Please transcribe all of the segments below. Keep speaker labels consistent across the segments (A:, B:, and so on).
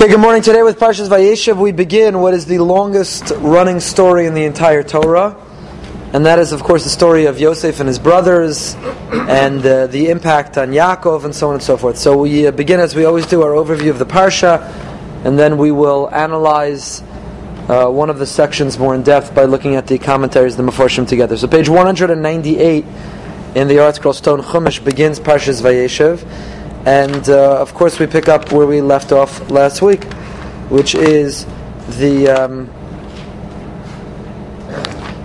A: Okay, good morning. Today with Parshas Vayeshev, we begin what is the longest running story in the entire Torah, and that is, of course, the story of Yosef and his brothers, and uh, the impact on Yaakov, and so on and so forth. So we uh, begin, as we always do, our overview of the Parsha, and then we will analyze uh, one of the sections more in depth by looking at the commentaries, the Meforshim together. So page 198 in the ArtScroll Stone Chumash begins Parshas Vayeshev. And uh, of course, we pick up where we left off last week, which is the um,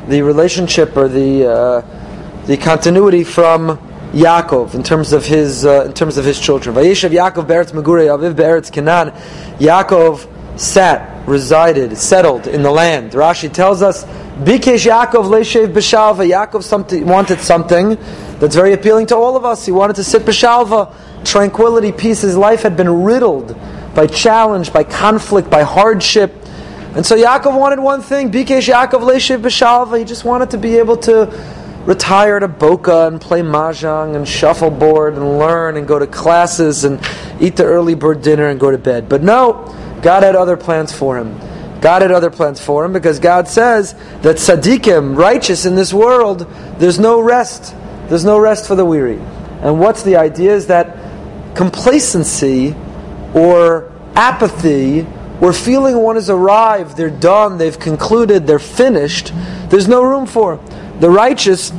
A: the relationship or the uh, the continuity from Yaakov in terms of his uh, in terms of his children. Vayeshev Yaakov be'eretz Megurei Aviv be'eretz Canaan. Yaakov sat, resided, settled in the land. Rashi tells us, Bikesh Yaakov leishev b'shalva. Yaakov something, wanted something that's very appealing to all of us. He wanted to sit b'shalva tranquility, peace. His life had been riddled by challenge, by conflict, by hardship. And so Yaakov wanted one thing, Bikesh Yaakov Leishiv B'Shalva. He just wanted to be able to retire to Boca and play mahjong and shuffleboard and learn and go to classes and eat the early bird dinner and go to bed. But no, God had other plans for him. God had other plans for him because God says that tzaddikim, righteous in this world, there's no rest. There's no rest for the weary. And what's the idea is that complacency or apathy or feeling one has arrived, they're done, they've concluded, they're finished, there's no room for. The righteous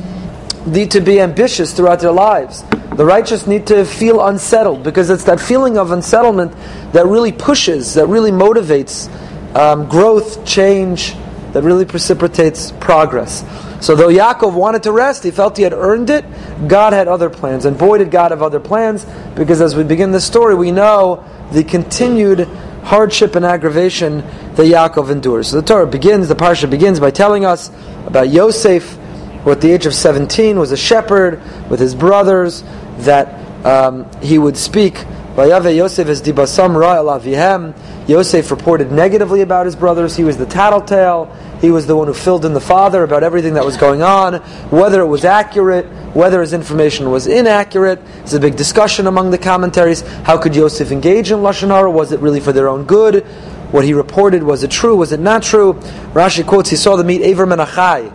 A: need to be ambitious throughout their lives. The righteous need to feel unsettled because it's that feeling of unsettlement that really pushes, that really motivates um, growth, change, that really precipitates progress. So though Yaakov wanted to rest, he felt he had earned it, God had other plans. And boy did God have other plans, because as we begin this story, we know the continued hardship and aggravation that Yaakov endures. So the Torah begins, the Parsha begins by telling us about Yosef, who at the age of 17 was a shepherd with his brothers, that um, he would speak. Yosef is dibasam avihem. Yosef reported negatively about his brothers. He was the tattletale. He was the one who filled in the father about everything that was going on, whether it was accurate, whether his information was inaccurate. It's a big discussion among the commentaries. How could Yosef engage in Lashon Hara? Was it really for their own good? What he reported, was it true? Was it not true? Rashi quotes, he saw them eat Aver Menachai.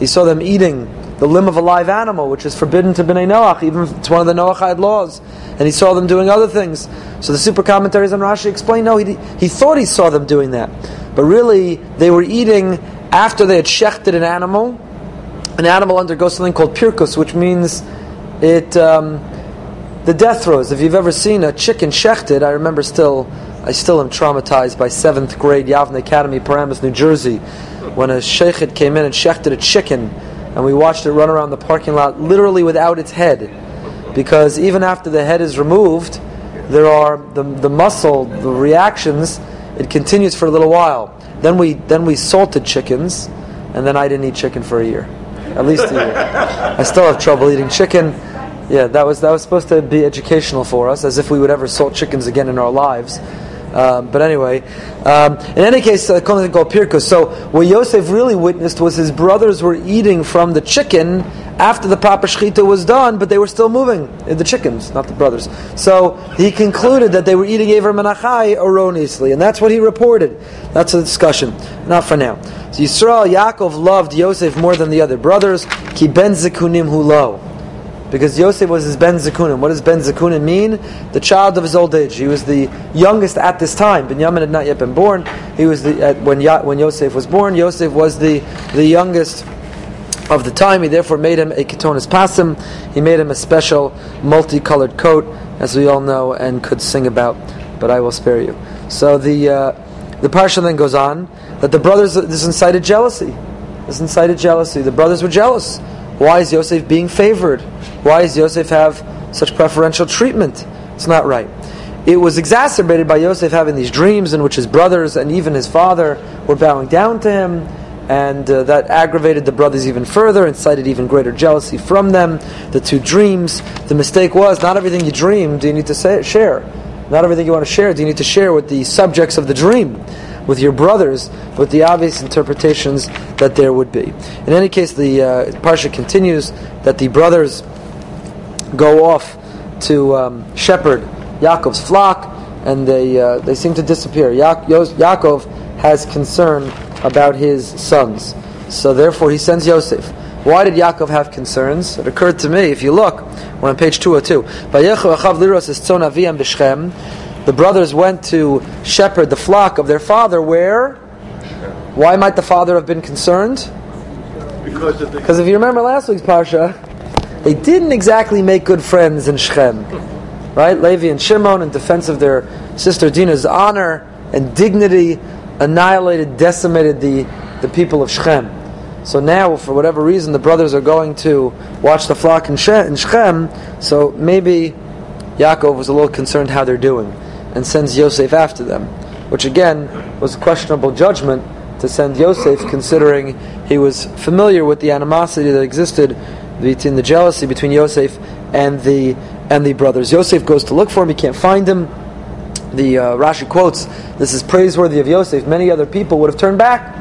A: He saw them eating the limb of a live animal, which is forbidden to Bnei Noach, even if it's one of the Noachide laws. And he saw them doing other things. So the super commentaries on Rashi explain, no, he, he thought he saw them doing that. But really, they were eating after they had shechted an animal. An animal undergoes something called pirkus, which means it um, the death throes. If you've ever seen a chicken shechted, I remember still, I still am traumatized by seventh grade Yavne Academy, Paramus, New Jersey, when a shechet came in and shechted a chicken and we watched it run around the parking lot literally without its head. Because even after the head is removed, there are the, the muscle, the reactions, it continues for a little while. Then we, then we salted chickens, and then I didn't eat chicken for a year. At least a year. I still have trouble eating chicken. Yeah, that was, that was supposed to be educational for us, as if we would ever salt chickens again in our lives. Um, but anyway, um, in any case, uh, called pirkus. So what Yosef really witnessed was his brothers were eating from the chicken after the proper shechita was done, but they were still moving. Uh, the chickens, not the brothers. So he concluded that they were eating Aver Menachai erroneously, and that's what he reported. That's a discussion. Not for now. So Yisrael, Yaakov loved Yosef more than the other brothers. Ki ben zikunim hulo because Yosef was his Ben Zekunim. What does Ben Zekunim mean? The child of his old age. He was the youngest at this time. Benjamin had not yet been born. He was the at, when ya, when Yosef was born. Yosef was the the youngest of the time. He therefore made him a ketonis pasim. He made him a special multicolored coat, as we all know and could sing about. But I will spare you. So the uh, the parsha then goes on that the brothers this incited jealousy. This incited jealousy. The brothers were jealous. Why is Yosef being favored? Why does Yosef have such preferential treatment? It's not right. It was exacerbated by Yosef having these dreams in which his brothers and even his father were bowing down to him, and uh, that aggravated the brothers even further, incited even greater jealousy from them. The two dreams, the mistake was not everything you dream do you need to say, share. Not everything you want to share do you need to share with the subjects of the dream with your brothers, with the obvious interpretations that there would be. In any case, the uh, parsha continues that the brothers go off to um, shepherd Yaakov's flock, and they uh, they seem to disappear. Ya- Yaakov has concern about his sons, so therefore he sends Yosef. Why did Yaakov have concerns? It occurred to me, if you look, we're on page 202. The brothers went to shepherd the flock of their father, where? Why might the father have been concerned?
B: Because of the
A: Because if you remember last week's Parsha, they didn't exactly make good friends in Shechem. Right? Levi and Shimon, in defense of their sister Dinah's honor and dignity, annihilated, decimated the, the people of Shechem. So now, for whatever reason, the brothers are going to watch the flock in, she- in Shechem, so maybe Yaakov was a little concerned how they're doing and sends Yosef after them, which again was questionable judgment to send Yosef, considering he was familiar with the animosity that existed between the jealousy between Yosef and the and the brothers. Yosef goes to look for him; he can't find him. The uh, Rashi quotes, "This is praiseworthy of Yosef. Many other people would have turned back."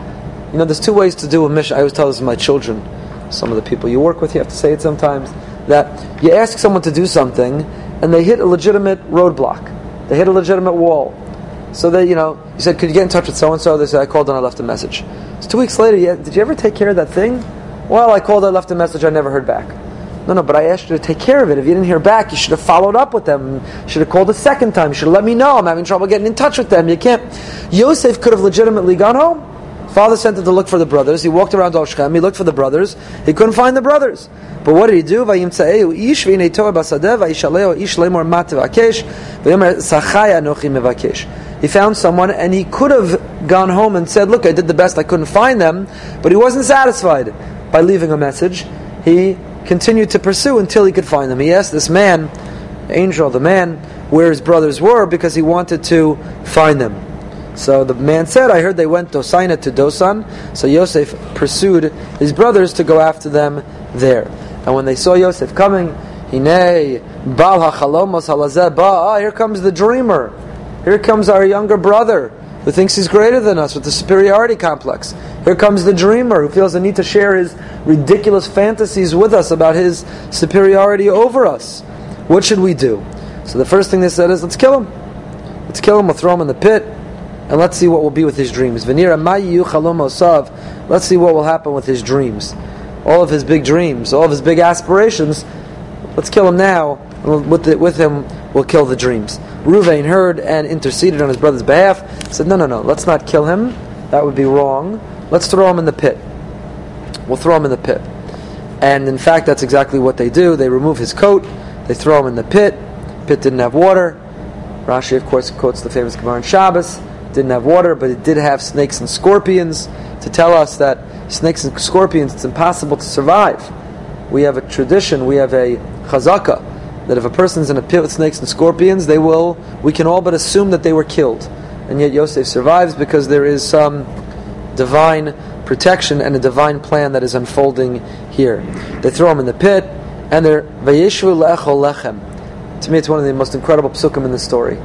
A: You know, there's two ways to do a mission. I always tell this to my children. Some of the people you work with, you have to say it sometimes. That you ask someone to do something, and they hit a legitimate roadblock. They hit a legitimate wall. So they, you know, you said, "Could you get in touch with so and so?" They said, "I called and I left a message." It's two weeks later. Yeah, did you ever take care of that thing? Well, I called, I left a message, I never heard back. No, no, but I asked you to take care of it. If you didn't hear back, you should have followed up with them. You should have called a second time. You should have let me know. I'm having trouble getting in touch with them. You can't. Yosef could have legitimately gone home. Father sent him to look for the brothers. He walked around Al He looked for the brothers. He couldn't find the brothers. But what did he do? He found someone and he could have gone home and said, "Look, I did the best. I couldn't find them," but he wasn't satisfied by leaving a message. He continued to pursue until he could find them. He asked this man, angel, the man, where his brothers were because he wanted to find them. So the man said, I heard they went to Dosaina to Dosan. So Yosef pursued his brothers to go after them there. And when they saw Yosef coming, Hine, Bal HaChalomos Halazeh ah, here comes the dreamer. Here comes our younger brother who thinks he's greater than us with the superiority complex. Here comes the dreamer who feels the need to share his ridiculous fantasies with us about his superiority over us. What should we do? So the first thing they said is, let's kill him. Let's kill him, we'll throw him in the pit, and let's see what will be with his dreams. Let's see what will happen with his dreams. All of his big dreams, all of his big aspirations. Let's kill him now, and with, the, with him, we'll kill the dreams. Ruvain heard and interceded on his brother's behalf. Said, no, no, no, let's not kill him. That would be wrong. Let's throw him in the pit. We'll throw him in the pit. And in fact, that's exactly what they do. They remove his coat, they throw him in the pit. Pit didn't have water. Rashi, of course, quotes the famous Gemara in Shabbos. Didn't have water, but it did have snakes and scorpions to tell us that snakes and scorpions, it's impossible to survive. We have a tradition, we have a chazaka, that if a person's in a pit with snakes and scorpions, they will, we can all but assume that they were killed. And yet Yosef survives because there is some divine protection and a divine plan that is unfolding here. They throw him in the pit, and they're le'echol lechem. To me, it's one of the most incredible psukim in the story.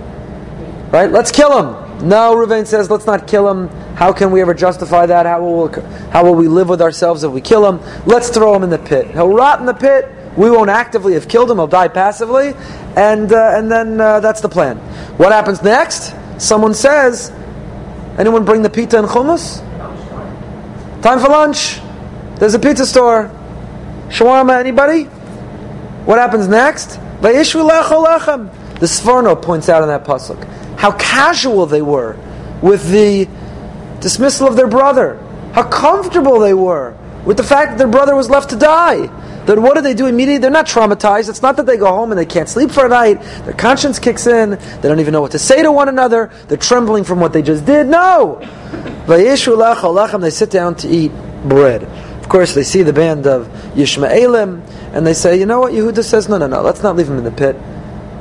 A: Right? Let's kill him. No, Ruvain says, let's not kill him. How can we ever justify that? How will, how will we live with ourselves if we kill him? Let's throw him in the pit. He'll rot in the pit. We won't actively have killed him. He'll die passively. And, uh, and then uh, that's the plan. What happens next? Someone says, anyone bring the pita and hummus? Time for lunch. There's a pizza store. Shawarma, anybody? What happens next? The Sforno points out in that pasuk how casual they were with the dismissal of their brother. How comfortable they were with the fact that their brother was left to die. Then what do they do immediately? They're not traumatized. It's not that they go home and they can't sleep for a night. Their conscience kicks in. They don't even know what to say to one another. They're trembling from what they just did. No. They sit down to eat bread. Of course, they see the band of Yishmaelim, and they say, you know what? Yehuda says, no, no, no. Let's not leave him in the pit.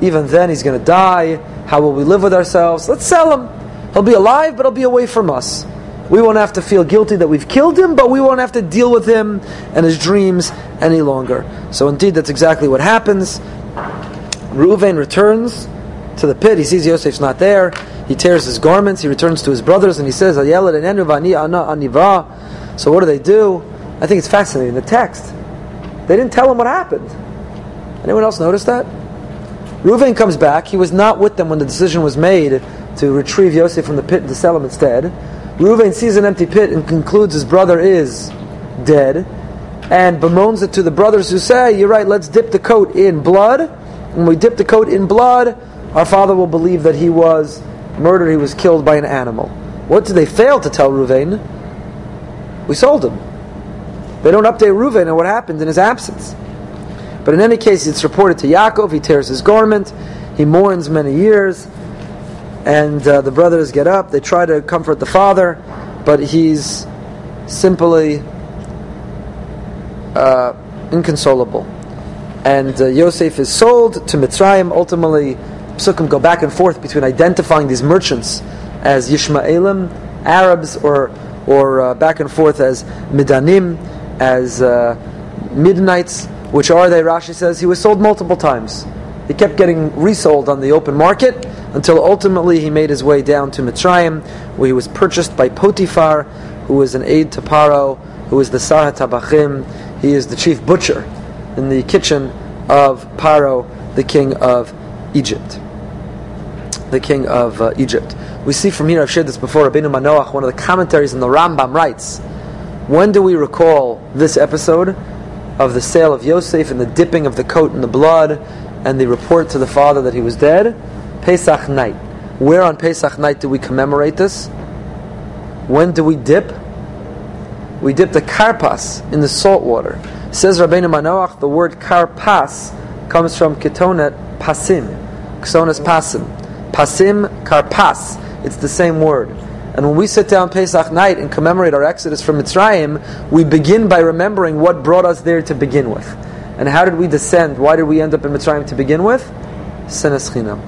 A: Even then, he's going to die. How will we live with ourselves? Let's sell him. He'll be alive, but he'll be away from us. We won't have to feel guilty that we've killed him, but we won't have to deal with him and his dreams any longer. So, indeed, that's exactly what happens. Reuven returns to the pit. He sees Yosef's not there. He tears his garments. He returns to his brothers and he says. So, what do they do? I think it's fascinating. The text. They didn't tell him what happened. Anyone else notice that? Reuven comes back. He was not with them when the decision was made to retrieve Yosef from the pit and to sell him instead. Reuven sees an empty pit and concludes his brother is dead and bemoans it to the brothers who say, You're right, let's dip the coat in blood. When we dip the coat in blood, our father will believe that he was murdered, he was killed by an animal. What did they fail to tell Reuven? We sold him. They don't update Reuven and what happened in his absence. But in any case, it's reported to Yaakov, he tears his garment, he mourns many years, and uh, the brothers get up, they try to comfort the father, but he's simply uh, inconsolable. And uh, Yosef is sold to Mitzrayim. Ultimately, Psukim go back and forth between identifying these merchants as Yishmaelim, Arabs, or or uh, back and forth as Midanim, as uh, Midianites. Which are they? Rashi says he was sold multiple times. He kept getting resold on the open market until ultimately he made his way down to Mitzrayim, where he was purchased by Potiphar, who was an aide to Paro, who was the Sar HaTabachim. He is the chief butcher in the kitchen of Paro, the king of Egypt. The king of uh, Egypt. We see from here, I've shared this before, Rabbeinu Manoach, one of the commentaries in the Rambam writes, when do we recall this episode of the sale of Yosef and the dipping of the coat in the blood and the report to the father that he was dead? Pesach night. Where on Pesach night do we commemorate this? When do we dip? We dip the karpas in the salt water. Says Rabbeinu Manoach, the word karpas comes from ketonet pasim, ksonas pasim. Pasim karpas. It's the same word. And when we sit down Pesach night and commemorate our exodus from Mitzrayim, we begin by remembering what brought us there to begin with. And how did we descend? Why did we end up in Mitzrayim to begin with? Sinas chinam,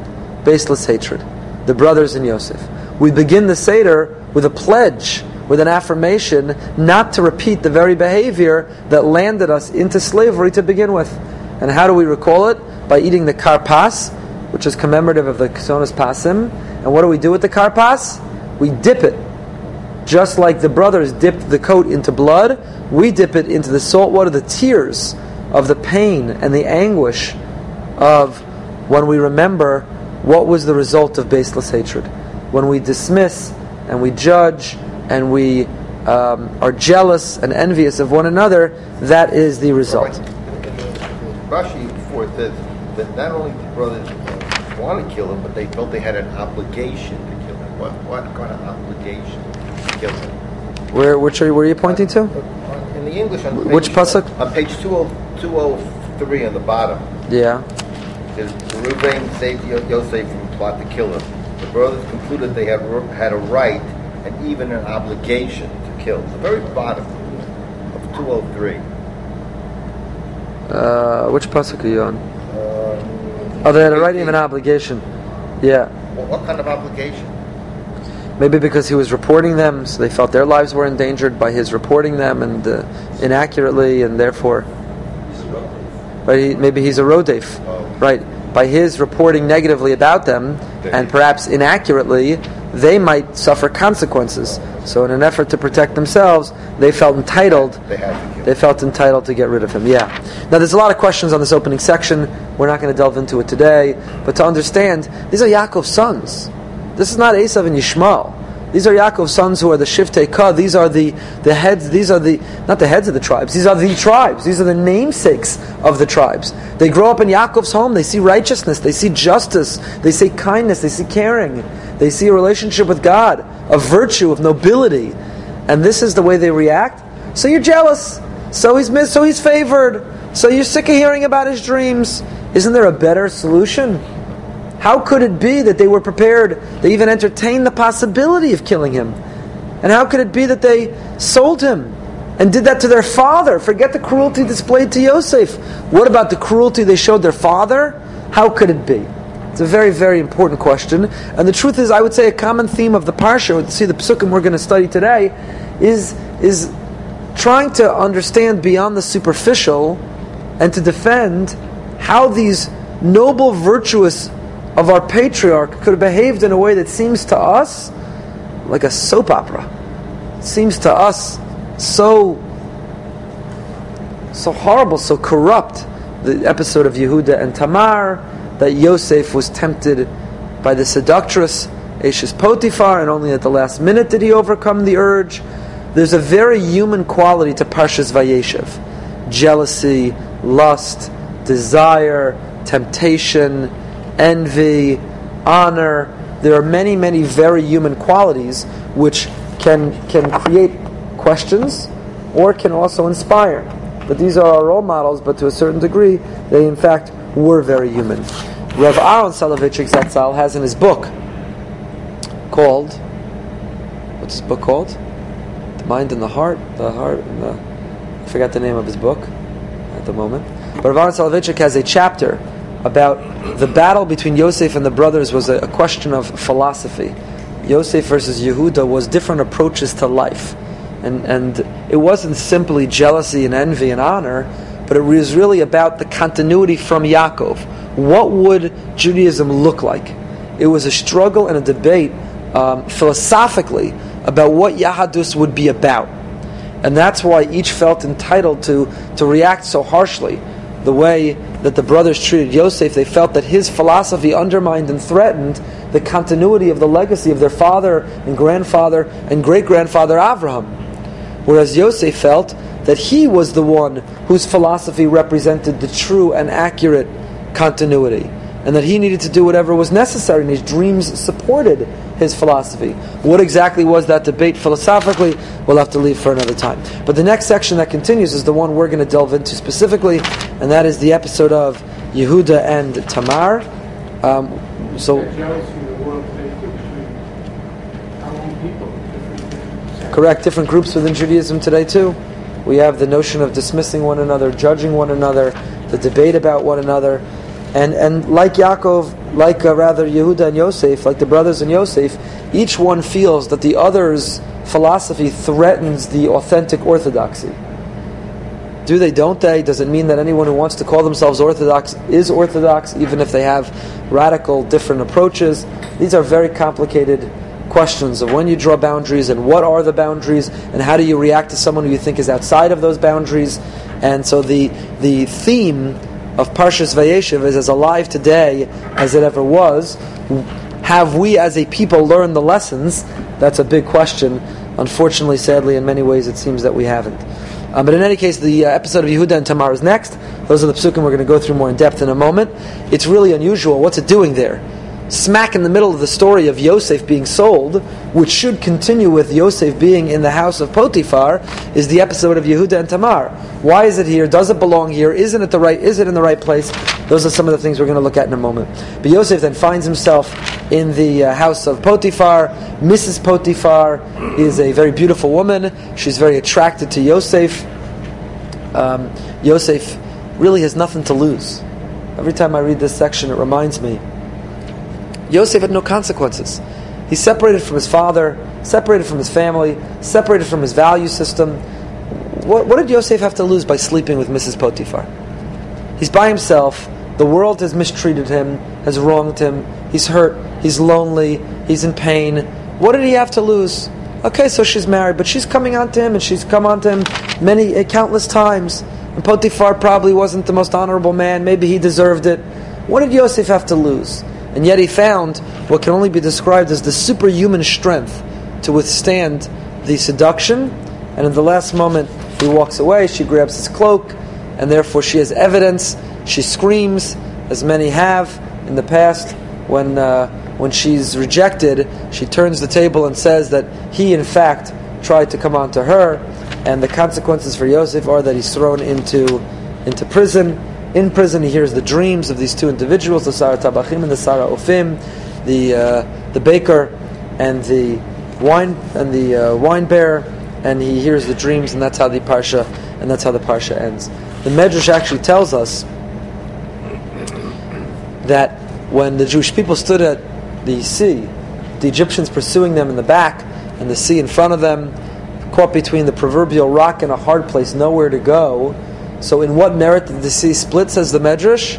A: baseless hatred. The brothers in Yosef. We begin the Seder with a pledge, with an affirmation, not to repeat the very behavior that landed us into slavery to begin with. And how do we recall it? By eating the karpas, which is commemorative of the Ksonas Pasim. And what do we do with the karpas? We dip it. Just like the brothers dipped the coat into blood, we dip it into the salt water, the tears of the pain and the anguish of when we remember what was the result of baseless hatred. When we dismiss and we judge and we um, are jealous and envious of one another, that is the result.
B: Rashi before says that not only the brothers want to kill him, but they felt they had an obligation what, what kind of obligation kills him?
A: Where, which are, where are you pointing to?
B: In the English, on page,
A: which pasuk?
B: On page 203 on the bottom.
A: Yeah.
B: Says Reuben saved Yosef from the plot to kill him. The brothers concluded they had had a right and even an obligation to kill. The very bottom of 203.
A: Uh, which pasuk are you on?
B: Um,
A: oh, they had a right and even an obligation. Yeah.
B: Well, what kind of obligation?
A: Maybe because he was reporting them, so they felt their lives were endangered by his reporting them and uh, inaccurately, and therefore, right? He, maybe he's a rodef, right? By his reporting negatively about them and perhaps inaccurately, they might suffer consequences. So, in an effort to protect themselves, they felt entitled. They felt entitled to get rid of him. Yeah. Now, there's a lot of questions on this opening section. We're not going to delve into it today, but to understand, these are Yaakov's sons. This is not Esav and Yishmael. These are Yaakov's sons who are the Shiftei Ka. These are the, the heads, these are the, not the heads of the tribes, these are the tribes. These are the namesakes of the tribes. They grow up in Yaakov's home. They see righteousness. They see justice. They see kindness. They see caring. They see a relationship with God, of virtue, of nobility. And this is the way they react. So you're jealous. So he's missed, so he's favored. So you're sick of hearing about his dreams. Isn't there a better solution? How could it be that they were prepared, they even entertained the possibility of killing him? And how could it be that they sold him and did that to their father? Forget the cruelty displayed to Yosef. What about the cruelty they showed their father? How could it be? It's a very, very important question. And the truth is, I would say a common theme of the Parsha, see the Psukim we're going to study today, is, is trying to understand beyond the superficial and to defend how these noble, virtuous of our patriarch could have behaved in a way that seems to us like a soap opera. It seems to us so so horrible, so corrupt. The episode of Yehuda and Tamar, that Yosef was tempted by the seductress Ashes Potiphar, and only at the last minute did he overcome the urge. There's a very human quality to Parshas Vayeshev jealousy, lust, desire, temptation, envy, honor. There are many, many very human qualities which can, can create questions or can also inspire. But these are our role models, but to a certain degree, they in fact were very human. Rav Aaron Soloveitchik Zatzal has in his book called, what's his book called? The Mind and the Heart? The Heart and the, I forgot the name of his book at the moment. But Rav Aaron Soloveitchik has a chapter about the battle between Yosef and the brothers was a, a question of philosophy. Yosef versus Yehuda was different approaches to life. And, and it wasn't simply jealousy and envy and honor, but it was really about the continuity from Yaakov. What would Judaism look like? It was a struggle and a debate um, philosophically about what Yahadus would be about. And that's why each felt entitled to, to react so harshly. The way that the brothers treated Yosef, they felt that his philosophy undermined and threatened the continuity of the legacy of their father and grandfather and great grandfather Avraham. Whereas Yosef felt that he was the one whose philosophy represented the true and accurate continuity, and that he needed to do whatever was necessary, and his dreams supported his philosophy. What exactly was that debate philosophically? We'll have to leave for another time. But the next section that continues is the one we're going to delve into specifically, and that is the episode of Yehuda and Tamar. Um, so. Correct, different groups within Judaism today too. We have the notion of dismissing one another, judging one another, the debate about one another. And, and like Yaakov, like uh, rather Yehuda and Yosef, like the brothers and Yosef, each one feels that the other's philosophy threatens the authentic orthodoxy. Do they, don't they? Does it mean that anyone who wants to call themselves Orthodox is Orthodox, even if they have radical different approaches? These are very complicated questions of when you draw boundaries and what are the boundaries and how do you react to someone who you think is outside of those boundaries. And so the, the theme of Parshas Vayeshev is as alive today as it ever was. Have we as a people learned the lessons? That's a big question. Unfortunately, sadly, in many ways, it seems that we haven't. Um, but in any case, the uh, episode of Yehuda and Tamar is next. Those are the psukim we're going to go through more in depth in a moment. It's really unusual. What's it doing there? Smack in the middle of the story of Yosef being sold, which should continue with Yosef being in the house of Potiphar, is the episode of Yehuda and Tamar. Why is it here? Does it belong here? Isn't it the right? Is it in the right place? Those are some of the things we're going to look at in a moment. But Yosef then finds himself in the uh, house of Potiphar. Mrs. Potiphar is a very beautiful woman. She's very attracted to Yosef. Um, Yosef really has nothing to lose. Every time I read this section, it reminds me Yosef had no consequences. He's separated from his father, separated from his family, separated from his value system. What, what did Yosef have to lose by sleeping with Mrs. Potiphar? He's by himself. The world has mistreated him, has wronged him. He's hurt. He's lonely. He's in pain. What did he have to lose? Okay, so she's married, but she's coming on to him, and she's come on to him many, uh, countless times. And Potiphar probably wasn't the most honorable man. Maybe he deserved it. What did Yosef have to lose? And yet he found what can only be described as the superhuman strength to withstand the seduction. And in the last moment, he walks away, she grabs his cloak, and therefore she has evidence. She screams, as many have in the past. When, uh, when she's rejected, she turns the table and says that he, in fact, tried to come on to her. And the consequences for Yosef are that he's thrown into, into prison in prison, he hears the dreams of these two individuals, the Sar HaTabachim and the Sar HaOfim, the uh, the baker and the wine and the uh, wine bearer, and he hears the dreams, and that's how the parsha and that's how the parsha ends. The Medrash actually tells us that when the Jewish people stood at the sea, the Egyptians pursuing them in the back, and the sea in front of them, caught between the proverbial rock and a hard place, nowhere to go so, in what merit did the sea split? Says the Medrash,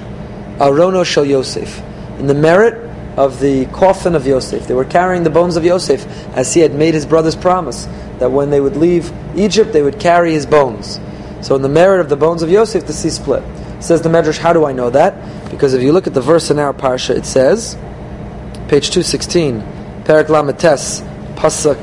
A: Arono Shel Yosef. In the merit of the coffin of Yosef. They were carrying the bones of Yosef as he had made his brothers promise that when they would leave Egypt, they would carry his bones. So, in the merit of the bones of Yosef, the sea split. Says the Medrash, how do I know that? Because if you look at the verse in our parsha, it says, page 216, Perak Lamates, Pasuk.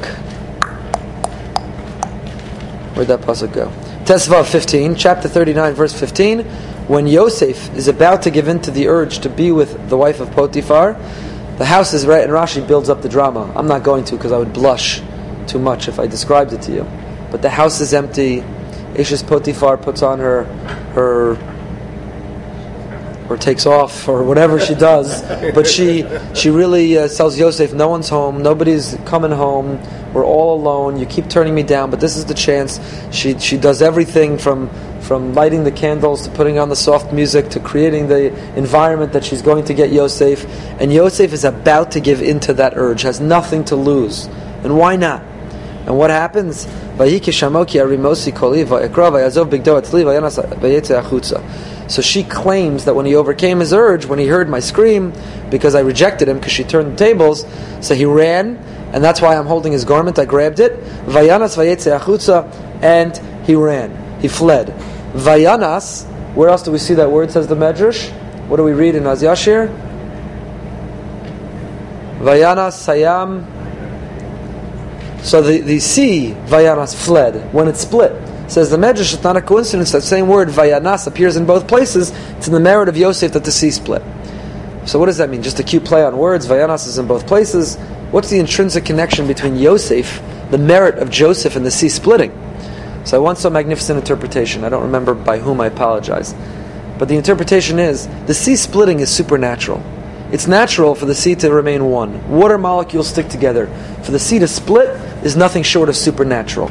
A: Where'd that Pasuk go? Tesvav 15, chapter 39, verse 15. When Yosef is about to give in to the urge to be with the wife of Potiphar, the house is right, and Rashi builds up the drama. I'm not going to because I would blush too much if I described it to you. But the house is empty. Ishes Potiphar puts on her her or takes off or whatever she does. But she she really uh, tells Yosef, no one's home, nobody's coming home. We're all alone. You keep turning me down, but this is the chance. She she does everything from from lighting the candles to putting on the soft music to creating the environment that she's going to get Yosef. And Yosef is about to give in to that urge, has nothing to lose. And why not? And what happens? So she claims that when he overcame his urge, when he heard my scream, because I rejected him, because she turned the tables, so he ran, and that's why I'm holding his garment. I grabbed it, and he ran. He fled. Vayanas, where else do we see that word, says the Medrash? What do we read in Az Yashir? Vayanas Sayam. So the, the sea, Vayanas, fled. When it split, Says the Medrash, it's not a coincidence that same word Vayanas appears in both places. It's in the merit of Yosef that the sea split. So what does that mean? Just a cute play on words. Vayanas is in both places. What's the intrinsic connection between Yosef, the merit of Joseph, and the sea splitting? So I want some magnificent interpretation. I don't remember by whom. I apologize. But the interpretation is the sea splitting is supernatural. It's natural for the sea to remain one. Water molecules stick together. For the sea to split is nothing short of supernatural.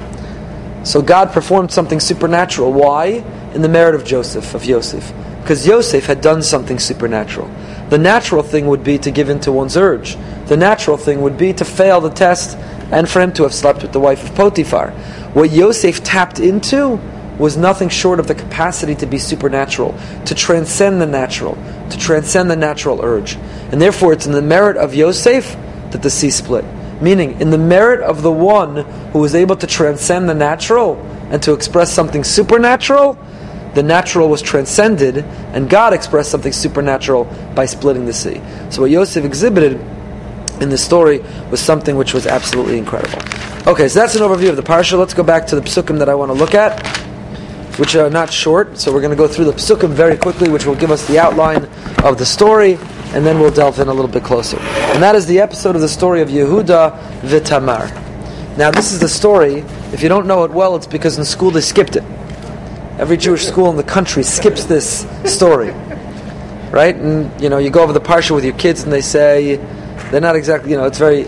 A: So God performed something supernatural. Why? In the merit of Joseph, of Yosef. Because Yosef had done something supernatural. The natural thing would be to give in to one's urge. The natural thing would be to fail the test and for him to have slept with the wife of Potiphar. What Yosef tapped into was nothing short of the capacity to be supernatural, to transcend the natural, to transcend the natural urge. And therefore, it's in the merit of Yosef that the sea split. Meaning, in the merit of the one who was able to transcend the natural and to express something supernatural, the natural was transcended, and God expressed something supernatural by splitting the sea. So, what Yosef exhibited in the story was something which was absolutely incredible. Okay, so that's an overview of the parsha. Let's go back to the psukim that I want to look at, which are not short. So, we're going to go through the psukim very quickly, which will give us the outline of the story and then we'll delve in a little bit closer. And that is the episode of the story of Yehuda V'Tamar. Now, this is the story. If you don't know it well, it's because in school they skipped it. Every Jewish school in the country skips this story, right? And you know, you go over the parsha with your kids, and they say they're not exactly. You know, it's very,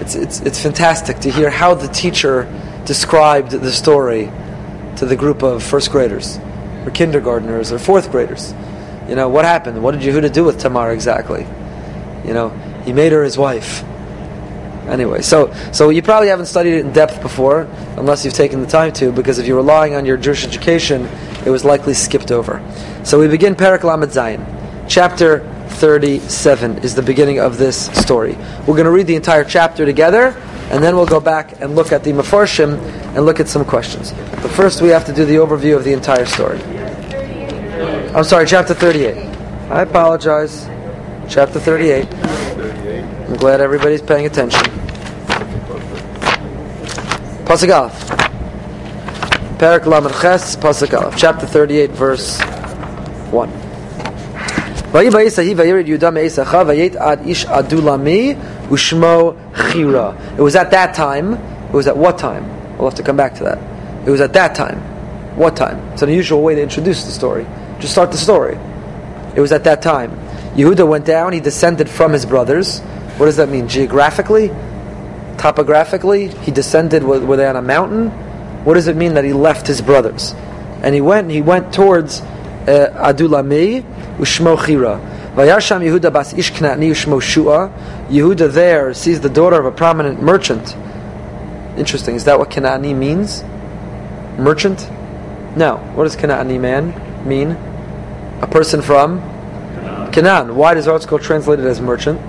A: it's it's it's fantastic to hear how the teacher described the story to the group of first graders, or kindergartners, or fourth graders you know, what happened? What did Yehuda do with Tamar exactly? You know, he made her his wife. Anyway, so so you probably haven't studied it in depth before, unless you've taken the time to, because if you're relying on your Jewish education, it was likely skipped over. So we begin Perak Lamed Zayin. Chapter 37 is the beginning of this story. We're going to read the entire chapter together, and then we'll go back and look at the Mefarshim and look at some questions. But first, we have to do the overview of the entire story. I'm sorry, chapter 38. I apologize. Chapter 38. I'm glad everybody's paying attention. Pasuk. Perak Lamed Ches, Pasuk. Chapter 38, verse 1. It was at that time. It was at what time? We'll have to come back to that. It was at that time. What time? It's an unusual way to introduce the story. Just start the story. It was at that time. Yehuda went down, he descended from his brothers. What does that mean? Geographically? Topographically? He descended, were, they on a mountain? What does it mean that he left his brothers? And he went, he went towards uh, Adulami, Ushmo Chira. Yehuda bas ish ushmo Shua. Yehuda there sees the daughter of a prominent merchant. Interesting. Is that what Kanani means? Merchant? No. What does Kanani man mean? A person from Canaan. Why does ArtScroll translate it as merchant?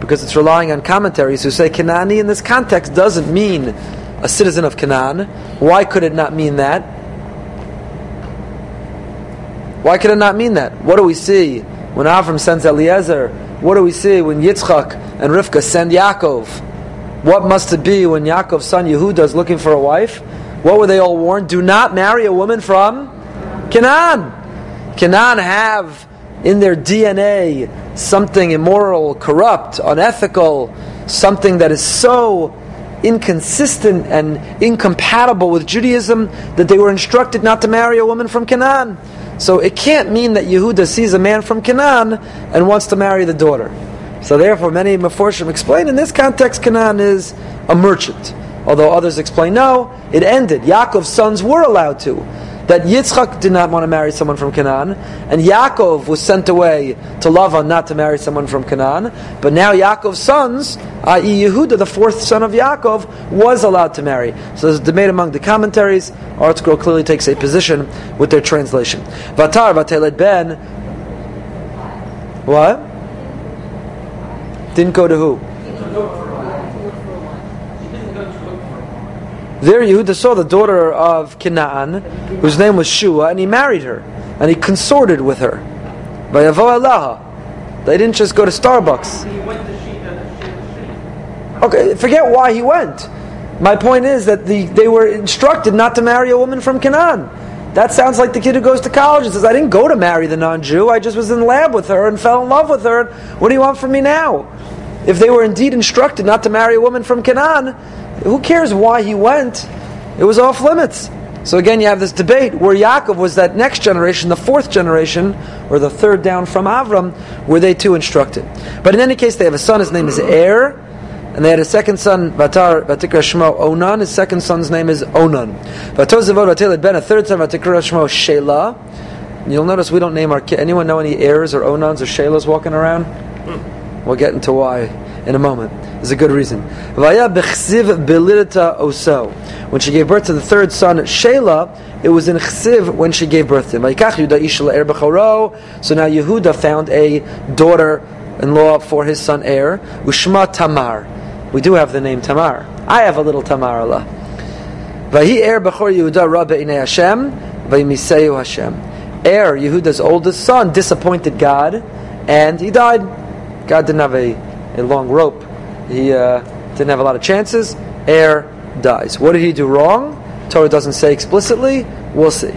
A: Because it's relying on commentaries who say Canaani in this context doesn't mean a citizen of Canaan. Why could it not mean that? Why could it not mean that? What do we see When Avram sends Eliezer, what do we see when Yitzchak and Rivka send Yaakov? What must it be when Yaakov's son Yehuda is looking for a wife? What were they all warned? Do not marry a woman from Canaan. Canaan have in their DNA something immoral, corrupt, unethical, something that is so inconsistent and incompatible with Judaism that they were instructed not to marry a woman from Canaan. So it can't mean that Yehuda sees a man from Canaan and wants to marry the daughter. So therefore, many Meforshim explain in this context, Canaan is a merchant. Although others explain no, it ended. Yaakov's sons were allowed to that Yitzchak did not want to marry someone from Canaan, and Yaakov was sent away to Lavan not to marry someone from Canaan. But now Yaakov's sons, i.e. Yehuda, the fourth son of Yaakov, was allowed to marry. So there's a debate among the commentaries. ArtScroll clearly takes a position with their translation. Vatar vateled ben. What? Didn't go to who? There Yehuda saw the daughter of Canaan, whose name was Shua, and he married her, and he consorted with her. By They didn't just go to Starbucks. Okay, forget why he went. My point is that the, they were instructed not to marry a woman from Canaan. That sounds like the kid who goes to college and says, I didn't go to marry the non Jew, I just was in the lab with her and fell in love with her. What do you want from me now? If they were indeed instructed not to marry a woman from Canaan, who cares why he went? It was off limits. So again, you have this debate where Yaakov was that next generation, the fourth generation, or the third down from Avram, were they too instructed. But in any case, they have a son. His name is Er, and they had a second son, Vatar Vatikra Shmo Onan. His second son's name is Onan. Vatozavod Vateled Ben. A third son, Vatikra Shmo Shelah. You'll notice we don't name our kid. Anyone know any Ers or Onans or Shelahs walking around? We'll get into why in a moment. There's a good reason. When she gave birth to the third son, Shelah, it was in Chsiv when she gave birth to him. So now Yehuda found a daughter-in-law for his son Er, Ushma Tamar. We do have the name Tamar. I have a little Tamar Allah. Vahi Er Bechor Yehuda Rabbe Inei Hashem, Vayimiseu Hashem. Er, Yehuda's oldest son, disappointed God, and he died. God didn't have a, a long rope. He uh, didn't have a lot of chances. Air dies. What did he do wrong? Torah doesn't say explicitly. We'll see.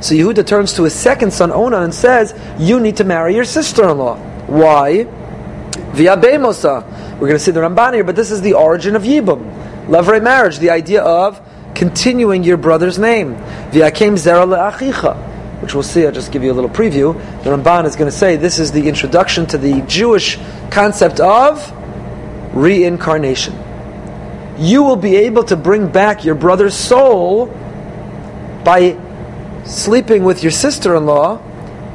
A: So Yehuda turns to his second son Onan and says, "You need to marry your sister-in-law." Why? We're going to see the Ramban here, but this is the origin of Yibum, levirate marriage, the idea of continuing your brother's name which we'll see. I'll just give you a little preview. The Ramban is going to say this is the introduction to the Jewish concept of reincarnation. You will be able to bring back your brother's soul by sleeping with your sister in law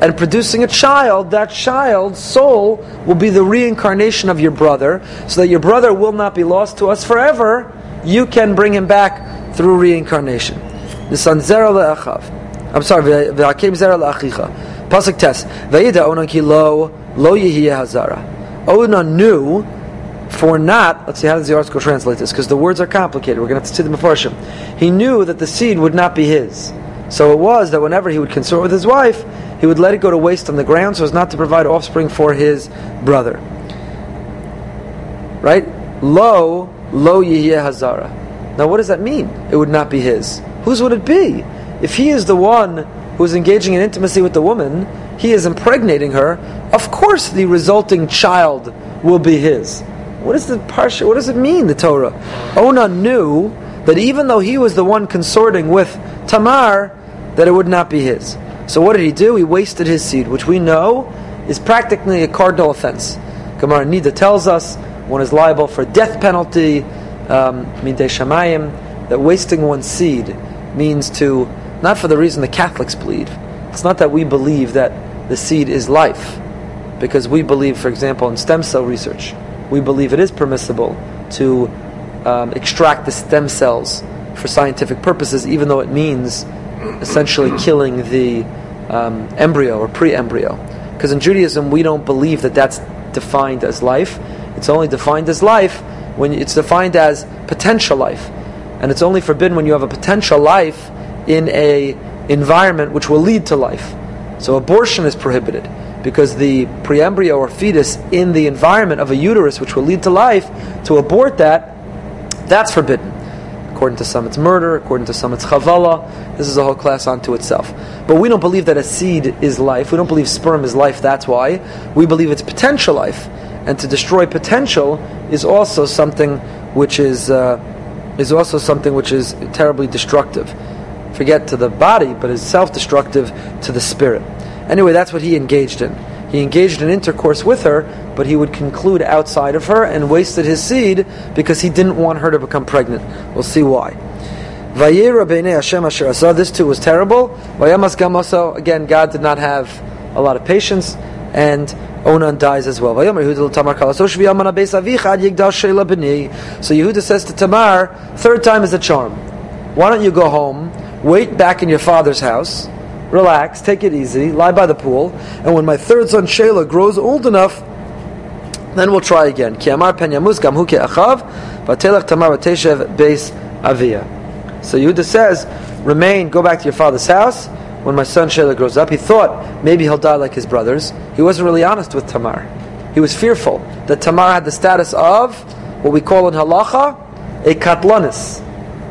A: and producing a child. That child's soul will be the reincarnation of your brother, so that your brother will not be lost to us forever. You can bring him back through reincarnation. The Nisanzera le'achav. I'm sorry, v'akim zera la'achicha. Pasuk tes. Vayida onan ki lo, lo hazara. Onan knew for not, let's see how does the ArtScroll translate this, because the words are complicated. We're going to have to see the Mefarshim. He knew that the seed would not be his. So it was that whenever he would consort with his wife, he would let it go to waste on the ground so as not to provide offspring for his brother. Right? Lo, lo yihiyah hazara. Now what does that mean? It would not be his. Whose would it be? If he is the one who is engaging in intimacy with the woman, he is impregnating her, of course the resulting child will be his. What is the parsha? What does it mean, the Torah? Onan knew that even though he was the one consorting with Tamar, that it would not be his. So what did he do? He wasted his seed, which we know is practically a cardinal offense. Gemara Nida tells us one is liable for death penalty, um, shamayim, that wasting one's seed means to not for the reason the Catholics believe. It's not that we believe that the seed is life, because we believe, for example, in stem cell research, we believe it is permissible to um, extract the stem cells for scientific purposes, even though it means essentially killing the um, embryo or pre-embryo. Because in Judaism, we don't believe that that's defined as life. It's only defined as life when it's defined as potential life, and it's only forbidden when you have a potential life in a environment which will lead to life. So abortion is prohibited because the preembryo or fetus in the environment of a uterus which will lead to life, to abort that, that's forbidden. According to some, it's murder. According to some, it's chavala. This is a whole class unto itself. But we don't believe that a seed is life. We don't believe sperm is life. That's why we believe it's potential life, and to destroy potential is also something which is uh, is also something which is terribly destructive. Forget to the body, but is self-destructive to the spirit. Anyway, that's what he engaged in. He engaged in intercourse with her, but he would conclude outside of her and wasted his seed because he didn't want her to become pregnant. We'll see why. This too was terrible. Again, God did not have a lot of patience, and Onan dies as well. So Yehuda says to Tamar, third time is a charm. Why don't you go home, wait back in your father's house, relax, take it easy, lie by the pool, and when my third son Shelah grows old enough, then we'll try again. So Yehuda says, remain, go back to your father's house. When my son Shelah grows up, he thought maybe he'll die like his brothers. He wasn't really honest with Tamar. He was fearful that Tamar had the status of what we call in halacha a katlanis.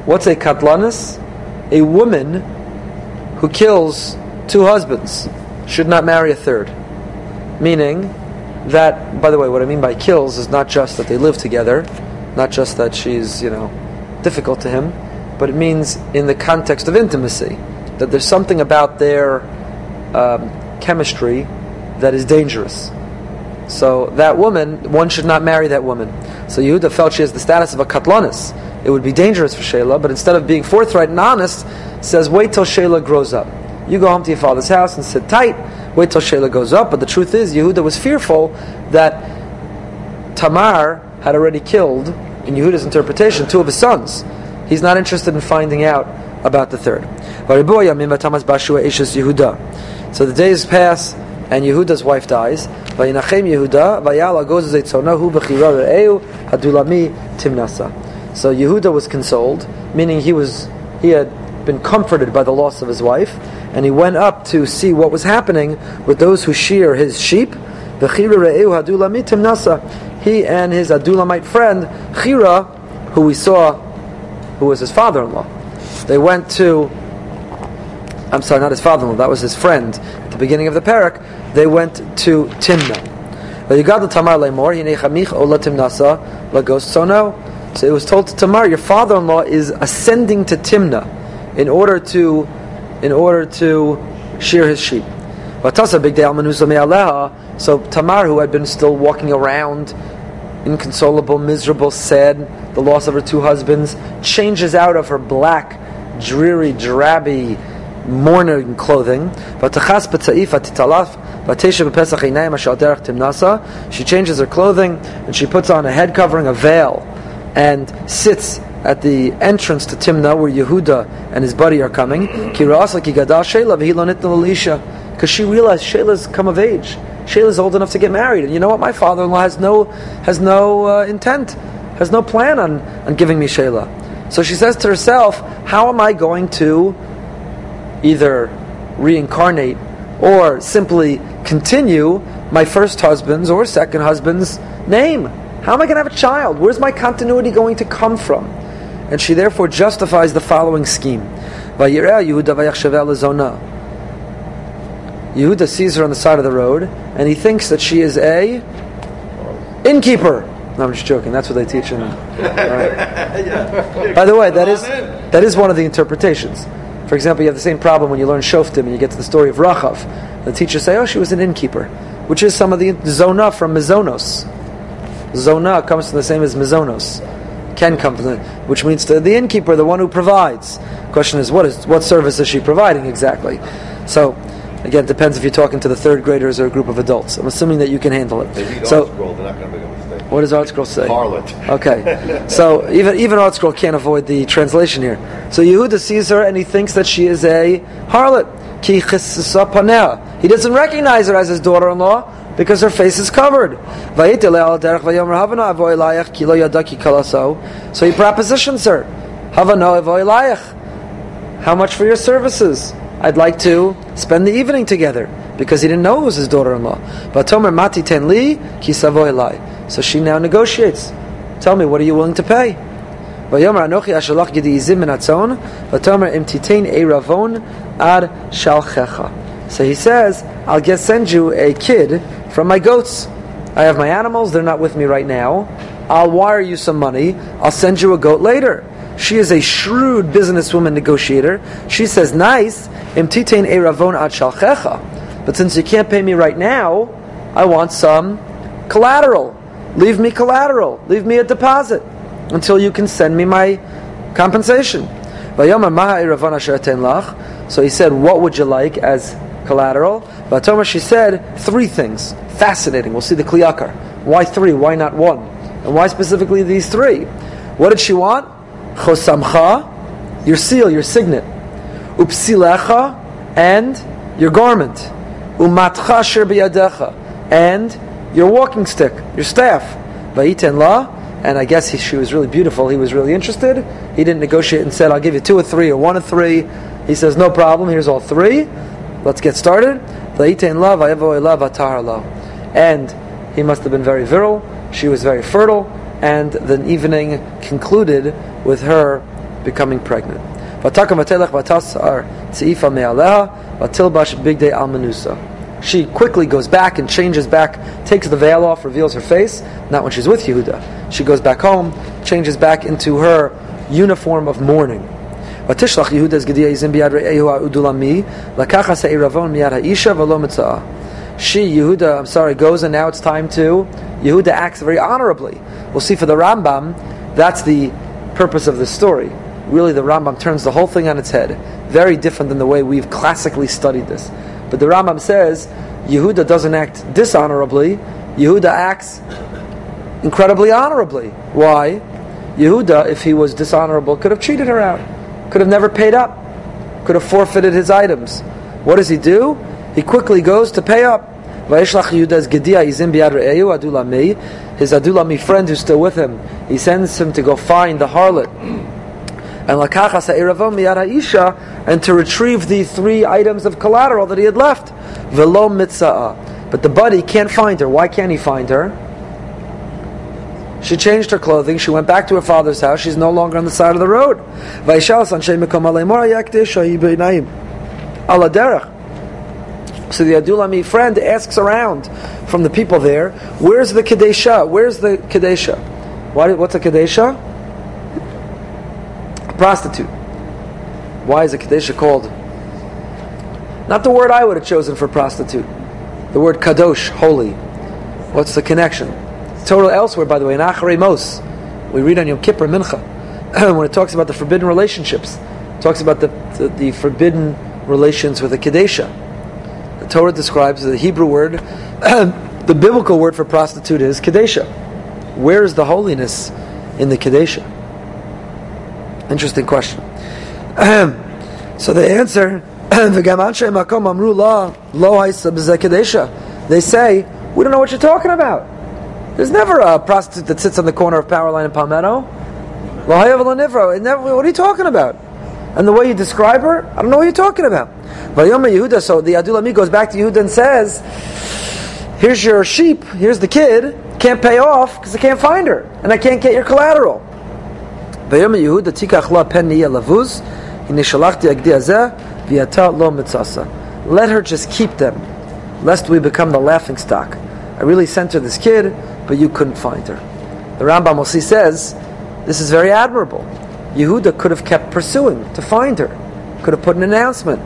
A: What's a katlanis? A woman who kills two husbands should not marry a third. Meaning that, by the way, what I mean by kills is not just that they live together, not just that she's, you know, difficult to him, but it means in the context of intimacy, that there's something about their um, chemistry that is dangerous. So that woman, one should not marry that woman. So Yehuda felt she has the status of a katlanis. It would be dangerous for Shelah, but instead of being forthright and honest, says, wait till Shelah grows up. You go home to your father's house and sit tight, wait till Shelah goes up. But the truth is, Yehuda was fearful that Tamar had already killed, in Yehuda's interpretation, two of his sons. He's not interested in finding out about the third. So the days pass, and Yehuda's wife dies. So Yehuda was consoled, meaning he was he had been comforted by the loss of his wife, and he went up to see what was happening with those who shear his sheep. He and his Adulamite friend Chira, who we saw, who was his father-in-law, they went to. I'm sorry, not his father-in-law. That was his friend at the beginning of the parak. They went to Timnah. So it was told to Tamar, your father-in-law is ascending to Timnah in order to in order to shear his sheep. So Tamar, who had been still walking around, inconsolable, miserable, sad, the loss of her two husbands, changes out of her black, dreary, drabby mourning clothing. She changes her clothing and she puts on a head covering, a veil, and sits at the entrance to Timnah where Yehuda and his buddy are coming. Because she realized Shelah's come of age. Shelah's old enough to get married. And you know what? My father-in-law has no, has no uh, intent, has no plan on, on giving me Shelah. So she says to herself, how am I going to either reincarnate or simply continue my first husband's or second husband's name? How am I going to have a child? Where's my continuity going to come from? And she therefore justifies the following scheme. Yehuda sees her on the side of the road, and he thinks that she is a innkeeper. No, I'm just joking. That's what they teach in. Right. By the way, that is that is one of the interpretations. For example, you have the same problem when you learn Shoftim and you get to the story of Rachav. The teachers say, "Oh, she was an innkeeper," which is some of the zona from Mizonos. Zona comes from the same as Mizonos. Can come from the, which means the, the innkeeper, the one who provides. Question is, what is what service is she providing exactly? So, again, it depends if you're talking to the third graders or a group of adults. I'm assuming that you can handle it. so, what does ArtScroll say?
B: Harlot.
A: Okay, so even even ArtScroll can't avoid the translation here. So Yehuda sees her and he thinks that she is a harlot. He doesn't recognize her as his daughter-in-law because her face is covered. So he propositions her. How much for your services? I'd like to spend the evening together because he didn't know it was his daughter-in-law. But Mati Ten So she now negotiates. Tell me, what are you willing to pay? Ad. So he says, I'll get send you a kid from my goats. I have my animals; they're not with me right now. I'll wire you some money. I'll send you a goat later. She is a shrewd businesswoman negotiator. She says, "Nice, imtitain eravon ad shalchecha." But since you can't pay me right now, I want some collateral. Leave me collateral. Leave me a deposit until you can send me my compensation. So he said, "What would you like as collateral?" But Thomas she said three things. Fascinating. We'll see the Kli Yakar. Why three? Why not one? And why specifically these three? What did she want? chosamcha, your seal, your signet, upsilecha, and your garment, umatcha sher biyadecha, and your walking stick, your staff, vayiten la, and I guess he, she was really beautiful. He was really interested. He didn't negotiate and said, "I'll give you two or three or one or three. He says, "No problem. Here's all three. Let's get started." And he must have been very virile. She was very fertile, and the evening concluded with her becoming pregnant. She quickly goes back and changes back, takes the veil off, reveals her face. Not when she's with Yehuda. She goes back home, changes back into her uniform of mourning. She, Yehuda, I'm sorry, goes and now it's time to. Yehuda acts very honorably. We'll see for the Rambam, that's the purpose of the story. Really, the Rambam turns the whole thing on its head. Very different than the way we've classically studied this. But the Rambam says Yehuda doesn't act dishonorably. Yehuda acts incredibly honorably. Why? Yehuda, if he was dishonorable, could have cheated her out, could have never paid up, could have forfeited his items. What does he do? he quickly goes to pay up. His Adulami friend who's still with him, he sends him to go find the harlot and and to retrieve the three items of collateral that he had left. But the buddy can't find her. Why can't he find her? She changed her clothing. She went back to her father's house. She's no longer on the side of the road. So the Adulami friend asks around from the people there, where's the Kadesha? Where's the Kadesha? What, what's a Kadesha? A prostitute. Why is a Kadesha called? Not the word I would have chosen for prostitute. The word Kadosh, holy. What's the connection? Total elsewhere, by the way, in Acharei Mos. We read on Yom Kippur Mincha when it talks about the forbidden relationships. Talks about the, the, the forbidden relations with the Kadesha. The Torah describes the Hebrew word, the biblical word for prostitute is Kadesha. Where is the holiness in the Kadesha? Interesting question. so the answer, they say, we don't know what you're talking about. There's never a prostitute that sits on the corner of Powerline and Palmetto. What are you talking about? And the way you describe her, I don't know what you're talking about. Yehuda, so the Adulami goes back to Yehuda and says, Here's your sheep, here's the kid, can't pay off because I can't find her, and I can't get your collateral. Let her just keep them, lest we become the laughing stock. I really sent her this kid, but you couldn't find her. The Rambam Mosi says, this is very admirable. Yehuda could have kept pursuing to find her, could have put an announcement,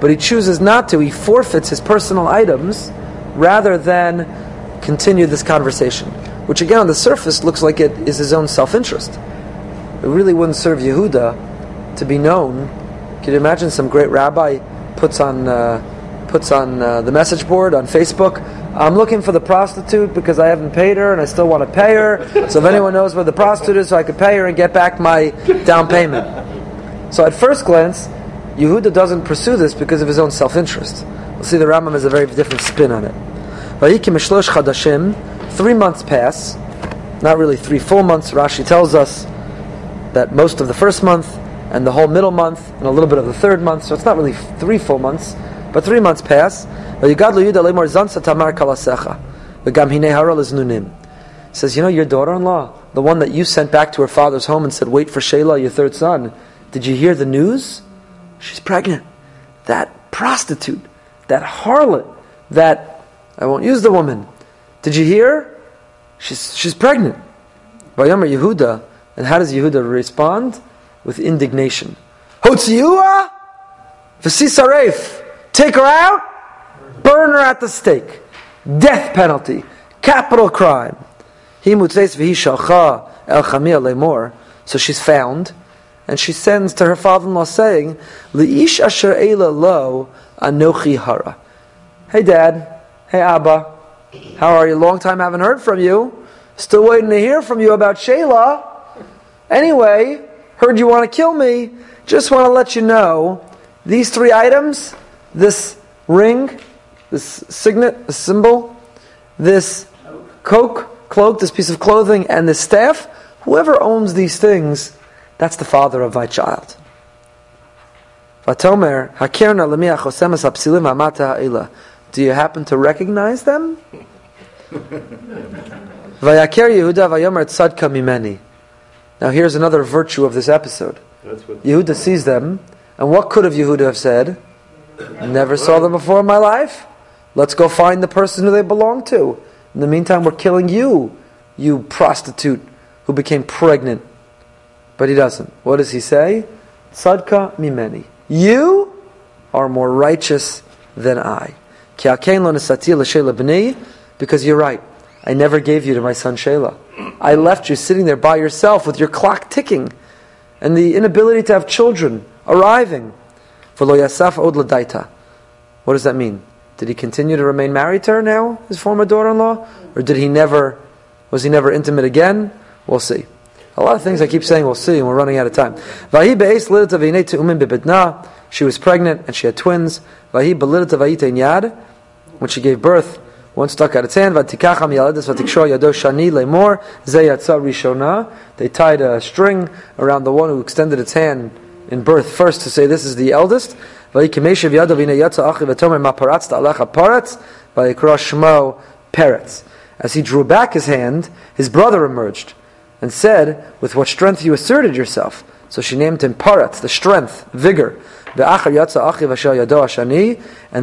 A: but he chooses not to. He forfeits his personal items rather than continue this conversation, which again on the surface looks like it is his own self interest. It really wouldn't serve Yehuda to be known. Can you imagine some great rabbi puts on uh, puts on uh, the message board on Facebook? I'm looking for the prostitute because I haven't paid her and I still want to pay her. So if anyone knows where the prostitute is, so I could pay her and get back my down payment. So at first glance, Yehuda doesn't pursue this because of his own self-interest. We'll see the Rambam has a very different spin on it. Three months pass, not really three full months. Rashi tells us that most of the first month and the whole middle month, and a little bit of the third month. So it's not really three full months, but three months pass. Says, you know, your daughter-in-law, the one that you sent back to her father's home and said, wait for Shelah, your third son. Did you hear the news? She's pregnant. That prostitute, that harlot, that, I won't use the woman. Did you hear? She's, she's pregnant. Vayomer Yehuda, and how does Yehuda respond? With indignation. Hotziyua? V'sisaref. Take her out, burn her at the stake. Death penalty. Capital crime. He v'hi shalcha el chamia lemor. So she's found, and she sends to her father-in-law saying, "Liish asher lo anochi hara." Hey, Dad. Hey, Abba. How are you? Long time haven't heard from you. Still waiting to hear from you about Shelah. Anyway, heard you want to kill me. Just want to let you know these three items: this ring, this signet, this symbol, this coke cloak, this piece of clothing, and this staff, whoever owns these things, that's the father of my child. Do you happen to recognize them? Now here's another virtue of this episode. Yehuda sees them, and what could have Yehuda have said? Never saw them before in my life. Let's go find the person who they belong to. In the meantime, we're killing you, you prostitute who became pregnant. But he doesn't. What does he say? Sadka mimeni. You are more righteous than I. Because you're right. I never gave you to my son Shelah. I left you sitting there by yourself with your clock ticking and the inability to have children arriving. For yasaf od What does that mean? Did he continue to remain married to her now, his former daughter-in-law? Or did he never, was he never intimate again? We'll see. A lot of things I keep saying we'll see, and we're running out of time. She was pregnant, and she had twins. When she gave birth, one stuck out its hand. They tied a string around the one who extended its hand in birth first to say this is the eldest. As he drew back his hand, his brother emerged and said, With what strength you asserted yourself. So she named him Paratz, the strength, vigor. And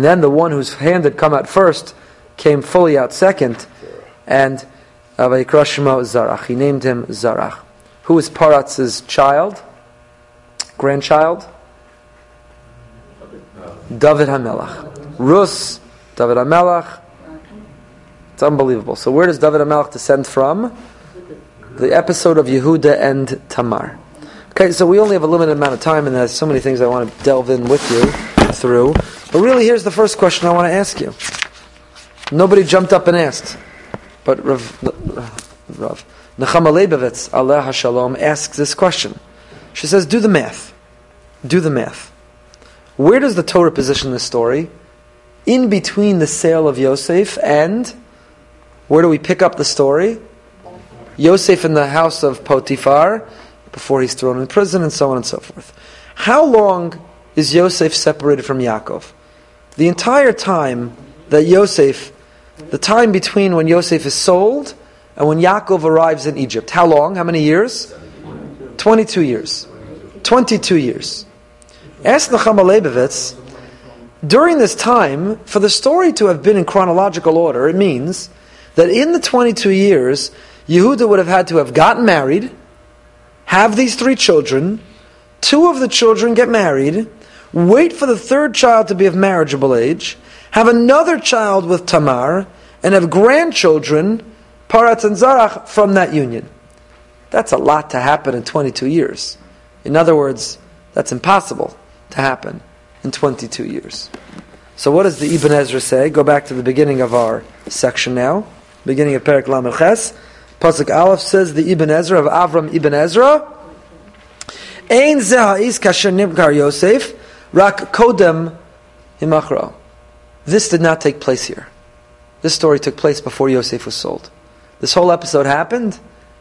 A: then the one whose hand had come out first came fully out second. And uh, Zarach. He named him Zarach. Who is Paratz's child? Grandchild? David Hamelach. Rus, David Hamelach. It's unbelievable. So where does David Hamelach descend from? The episode of Yehuda and Tamar. Okay, so we only have a limited amount of time, and there's so many things I want to delve in with you through. But really, here's the first question I want to ask you. Nobody jumped up and asked, but Rav, Rav Nechama Leibowitz, Allah Shalom, asks this question. She says, "Do the math. Do the math. Where does the Torah position this story? In between the sale of Yosef and where do we pick up the story? Yosef in the house of Potiphar before he's thrown in prison and so on and so forth. How long is Yosef separated from Yaakov? The entire time that Yosef, the time between when Yosef is sold and when Yaakov arrives in Egypt. How long? How many years? 22 years. 22 years. Ask Nechama Leibowitz, during this time, for the story to have been in chronological order, it means that in the 22 years, Yehuda would have had to have gotten married, have these three children, two of the children get married, wait for the third child to be of marriageable age, have another child with Tamar, and have grandchildren, Paratz and Zarach, from that union. That's a lot to happen in 22 years. In other words, that's impossible to happen in 22 years. So what does the Ibn Ezra say? Go back to the beginning of our section now. Beginning of Perak Lamed Ches. Pasuk Aleph says the Ibn Ezra of Avram Ibn Ezra. Ein kasher Yosef, rak kodem imachro. This did not take place here. This story took place before Yosef was sold. This whole episode happened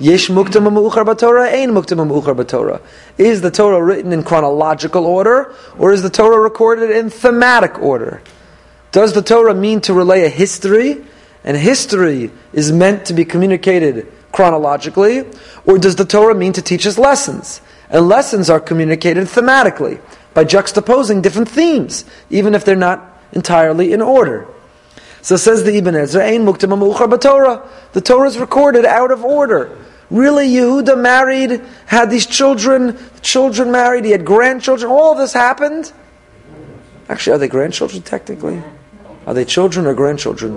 A: Yesh muktam ma'uchar b'Torah, ein muktam ma'uchar b'Torah. Is the Torah written in chronological order, or is the Torah recorded in thematic order? Does the Torah mean to relay a history, and history is meant to be communicated chronologically, or does the Torah mean to teach us lessons? And lessons are communicated thematically by juxtaposing different themes, even if they're not entirely in order. So says the Ibn Ezra, Ein muktam b'Torah. The Torah is recorded out of order. Really, Yehuda married, had these children, children married, he had grandchildren, all of this happened. Actually, are they grandchildren technically? Are they children or grandchildren?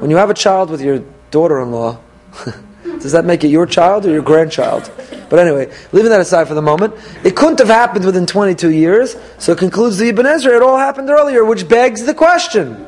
A: When you have a child with your daughter in law, does that make it your child or your grandchild? But anyway, leaving that aside for the moment, it couldn't have happened within 22 years, so concludes the Ibn Ezra, it all happened earlier, which begs the question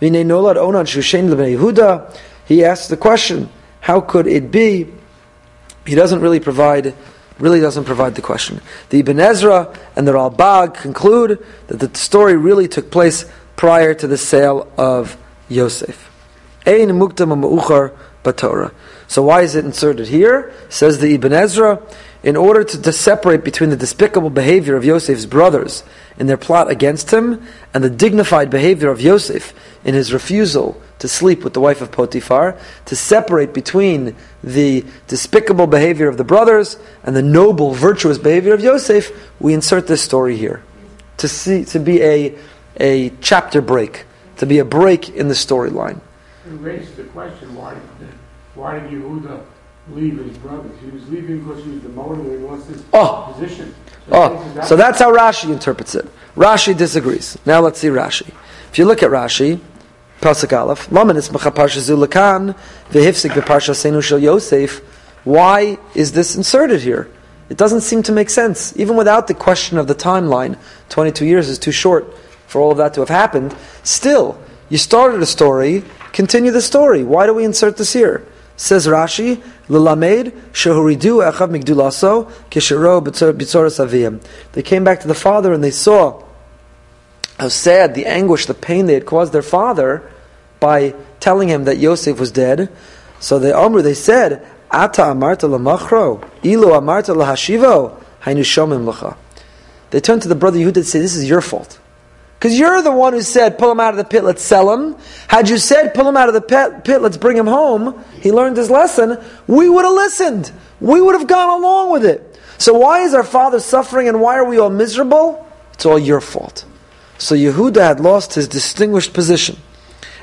A: he asks the question, how could it be? He doesn't really provide, really doesn't provide the question. The Ibn Ezra and the Ralbag conclude that the story really took place prior to the sale of Yosef. Ein muktam. So why is it inserted here? Says the Ibn Ezra, in order to, to separate between the despicable behavior of Yosef's brothers in their plot against him and the dignified behavior of Yosef in his refusal to sleep with the wife of Potiphar, to separate between the despicable behavior of the brothers and the noble, virtuous behavior of Yosef, we insert this story here. To see to be a a chapter break, to be a break in the storyline.
C: It raises the question why why did Yehuda leave his brothers? He was leaving because he was demoted and he lost his oh. position.
A: So oh, so that's how Rashi interprets it. Rashi disagrees. Now let's see Rashi. If you look at Rashi, Pasuk Aleph, Laman ismacha parsha zulakan v'hifsik v'parsha senu shel Yosef. Why is this inserted here? It doesn't seem to make sense, even without the question of the timeline. Twenty-two years is too short for all of that to have happened. Still, you started a story, continue the story. Why do we insert this here? Says Rashi, L'lamed shehuridu echav migdulaso kishero b'tzoras aviyim. They came back to the father and they saw how sad, the anguish, the pain they had caused their father by telling him that Yosef was dead. So they Amr, they said, Ata amarta lamachro, ilu amarta lahashivo, hainu shomim lacha. They turned to the brother Yehuda and said, This is your fault. Because you're the one who said, Pull him out of the pit, let's sell him. Had you said, Pull him out of the pit let's bring him home, he learned his lesson, we would have listened. We would have gone along with it. So why is our father suffering and why are we all miserable? It's all your fault. So Yehuda had lost his distinguished position.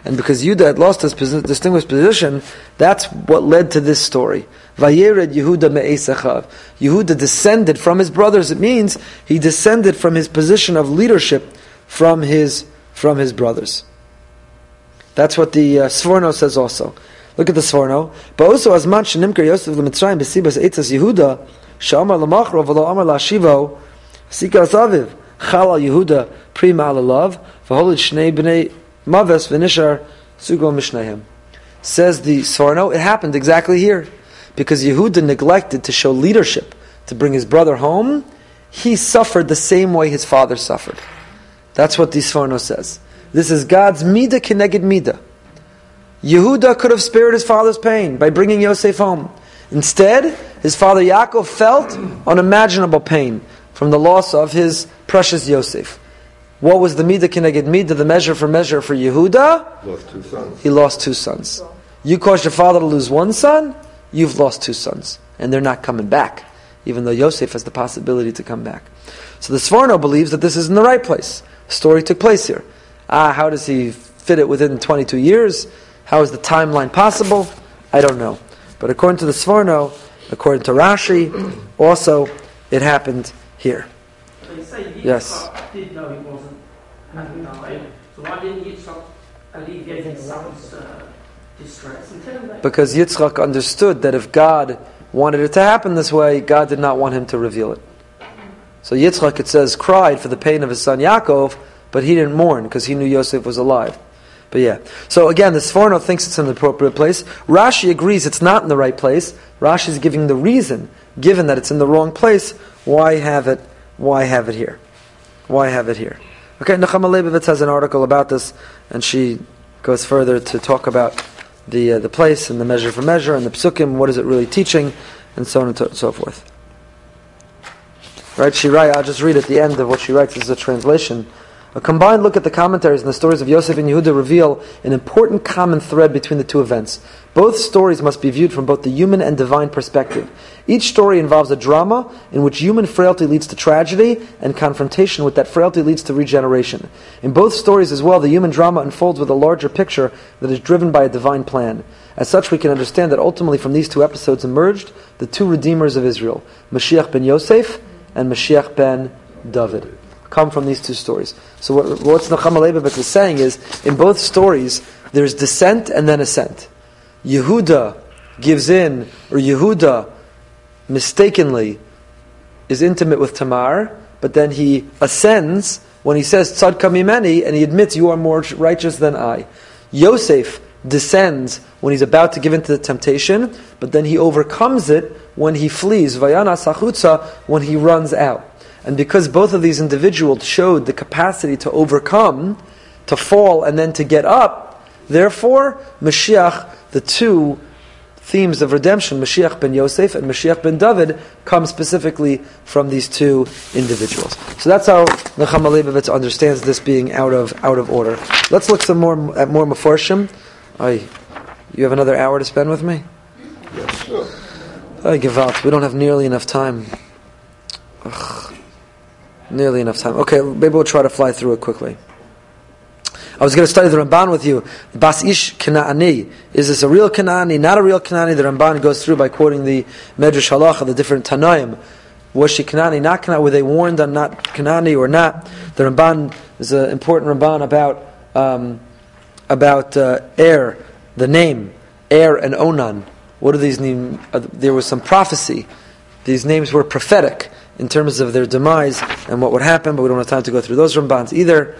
A: And because Yehuda had lost his distinguished position, that's what led to this story. Vayered Yehuda me'esachav. Yehuda descended from his brothers. It means he descended from his position of leadership from his, from his brothers. That's what the uh, Sforno says also. Look at the Sforno. But also, as much Nimker Yosef l'Mitzrayim b'sibas eitzas Yehuda, sha'amar l'machro v'lo amar la'shivo, sikas aviv, chala Yehuda, prima alalav, v'holid shnei b'nei maves v'nishar sugo mishnehem. Says the Sforno, it happened exactly here. Because Yehuda neglected to show leadership, to bring his brother home, he suffered the same way his father suffered. That's what the Sforno says. This is God's midah keneged midah. Yehuda could have spared his father's pain by bringing Yosef home. Instead, his father Yaakov felt unimaginable pain from the loss of his precious Yosef. What was the midah keneged midah, the measure for measure for Yehuda?
B: Lost two sons.
A: He lost two sons. You caused your father to lose one son, you've lost two sons. And they're not coming back. even though Yosef has the possibility to come back. So the Sforno believes that this is in the right place. The story took place here. Ah, how does he fit it within 22 years? How is the timeline possible? I don't know. But according to the Sforno, according to Rashi, also it happened here. Yes.
D: did know wasn't so why didn't Yitzchak alleviate his son's uh, distress and tell him that?
A: Because Yitzchak understood that if God wanted it to happen this way, God did not want him to reveal it. So Yitzchak, it says, cried for the pain of his son Yaakov, but he didn't mourn because he knew Yosef was alive. But yeah. So again, the Sforno thinks it's in the appropriate place. Rashi agrees it's not in the right place. Rashi is giving the reason, given that it's in the wrong place, why have it, why have it here? Why have it here? Okay, Nechama Leibowitz has an article about this, and she goes further to talk about the uh, the place and the measure for measure and the psukim, what is it really teaching, and so on and, to, so forth. Right? She writes. I'll just read at the end of what she writes. This is a translation. A combined look at the commentaries and the stories of Yosef and Yehuda reveal an important common thread between the two events. Both stories must be viewed from both the human and divine perspective. Each story involves a drama in which human frailty leads to tragedy and confrontation with that frailty leads to regeneration. In both stories as well, the human drama unfolds with a larger picture that is driven by a divine plan. As such, we can understand that ultimately from these two episodes emerged the two redeemers of Israel, Mashiach ben Yosef and Mashiach ben David come from these two stories. So what, what Nechama Leibowitz is saying is, in both stories, there's descent and then ascent. Yehuda gives in, or Yehuda mistakenly is intimate with Tamar, but then he ascends when he says Tzadka mimeni, and he admits you are more righteous than I. Yosef descends when he's about to give into the temptation, but then he overcomes it when he flees. Vayana sachutza when he runs out. And because both of these individuals showed the capacity to overcome, to fall, and then to get up, therefore, Mashiach, the two themes of redemption, Mashiach ben Yosef and Mashiach ben David, come specifically from these two individuals. So that's how Nechama Leibowitz understands this being out of out of order. Let's look some more at more Mefarshim. I, you have another hour to spend with me?
B: Yes, sure.
A: I give out. We don't have nearly enough time. Ugh. Nearly enough time. Okay, maybe we'll try to fly through it quickly. I was going to study the Ramban with you. Bas Ish Kana'ani. Is this a real Kana'ani, not a real Kana'ani? The Ramban goes through by quoting the Medrash Halacha, the different Tanaim. Was she Kana'ani, not Kana'ani? Were they warned on not Kana'ani or not? The Ramban is an important Ramban about, um, about uh, Er, the name, Er and Onan. What do these mean? Uh, there was some prophecy. These names were prophetic in terms of their demise and what would happen, but we don't have time to go through those Rambans either.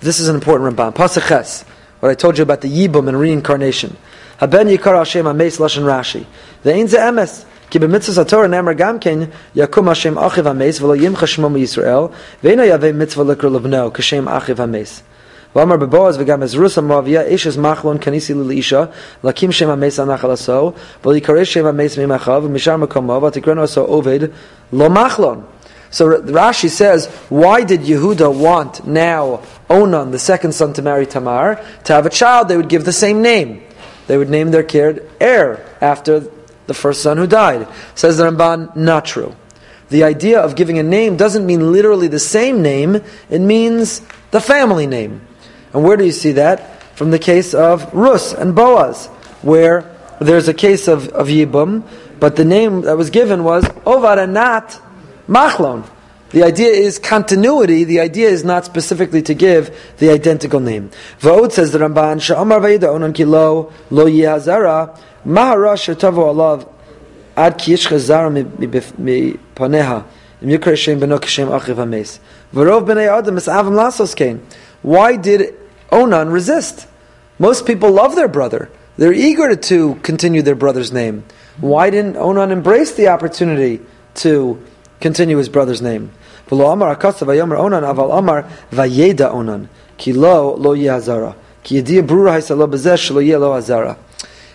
A: This is an important Ramban. Pasaches, what I told you about the Yibum and reincarnation. Haben Yikar Hashem Ames Lashon Rashi. The einze emes. Ki b'mitzvah sator nemar gam ken yakum Hashem achiv ames v'lo yimcha shmom Yisrael ve'ina yaveh mitzvah likr levno k'shem achiv ames. Ishes machlon kanisi lakim mimachav lo machlon. So Rashi says, why did Yehuda want now Onan, the second son to marry Tamar, to have a child? They would give the same name. They would name their kid heir after the first son who died. Says the Ramban, not true. The idea of giving a name doesn't mean literally the same name, it means the family name. And where do you see that? From the case of Rus and Boaz, where there's a case of, of Yibum, but the name that was given was Ovad and not Machlon. The idea is continuity. The idea is not specifically to give the identical name. Va'od says the Ramban, Sha'amar vayida onan ki lo, lo yihazara, mahara shetavo alav, ad ki yish chazara mi paneha, im yikra shem beno kishem achiv hames. B'nei adam es avam lasos kein. Why did Onan resist? Most people love their brother. They're eager to, continue their brother's name. Why didn't Onan embrace the opportunity to continue his brother's name?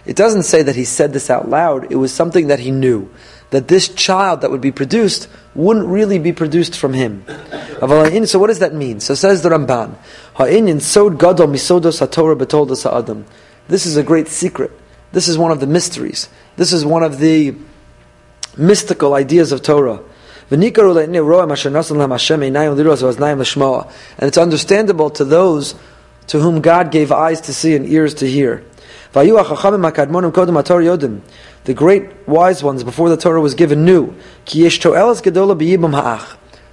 A: It doesn't say that he said this out loud. It was something that he knew that this child that would be produced wouldn't really be produced from him. So what does that mean? So says the Ramban, Ha'inyan sod misodos haTorah betoldos ha'adam. This is a great secret. This is one of the mysteries. This is one of the mystical ideas of Torah. And it's understandable to those to whom God gave eyes to see and ears to hear. The great wise ones before the Torah was given knew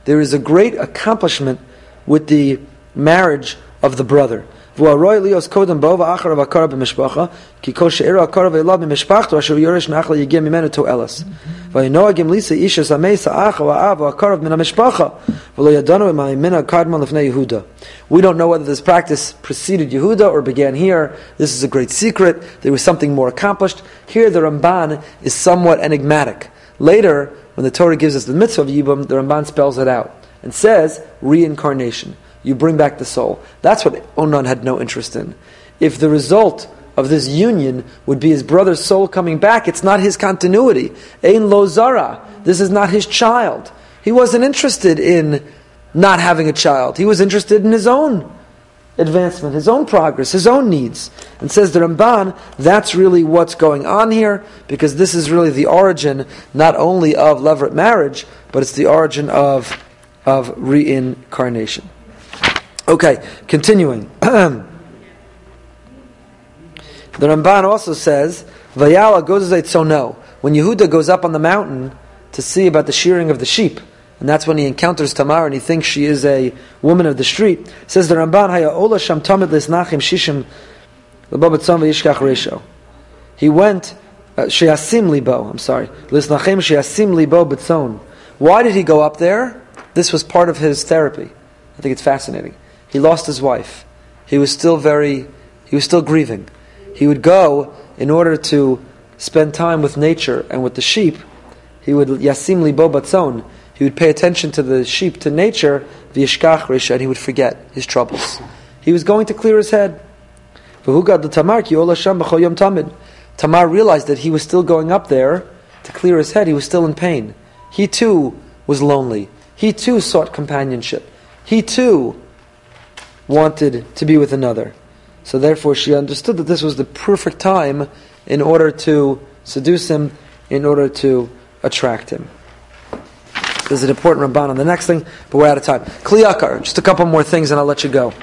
A: there is a great accomplishment with the marriage of the brother. We don't know whether this practice preceded Yehuda or began here. This is a great secret. There was something more accomplished. Here the Ramban is somewhat enigmatic. Later, when the Torah gives us the mitzvah of Yibum, the Ramban spells it out and says reincarnation you bring back the soul. That's what Onan had no interest in. If the result of this union would be his brother's soul coming back, it's not his continuity. Ein lo zara. This is not his child. He wasn't interested in not having a child. He was interested in his own advancement, his own progress, his own needs. And says the Ramban, that's really what's going on here, because this is really the origin not only of levirate marriage, but it's the origin of, of reincarnation. Okay, continuing. the Ramban also says, Vayala goes so no. When Yehuda goes up on the mountain to see about the shearing of the sheep, and that's when he encounters Tamar and he thinks she is a woman of the street, says the Ramban, Haya Ola Sham Tamid Lisnachim Shishim Lebabatzon Vayishkach Resho. He went, uh, Sheasim Libo, I'm sorry, Lisnachim Sheasim Libo Batzon. Why did he go up there? This was part of his therapy. I think it's fascinating. He lost his wife. He was still very, he was still grieving. He would go in order to spend time with nature and with the sheep. He would yasim libo batzon. He would pay attention to the sheep, to nature, v'yishkach risha, and he would forget his troubles. He was going to clear his head. But who got the Tamar, Yola Shambhamid? Tamar realized that he was still going up there to clear his head. He was still in pain. He too was lonely. He too sought companionship. He too wanted to be with another. So therefore, she understood that this was the perfect time in order to seduce him, in order to attract him. There's an important Ramban on the next thing, but we're out of time. Kli Yakar, just a couple more things and I'll let you go.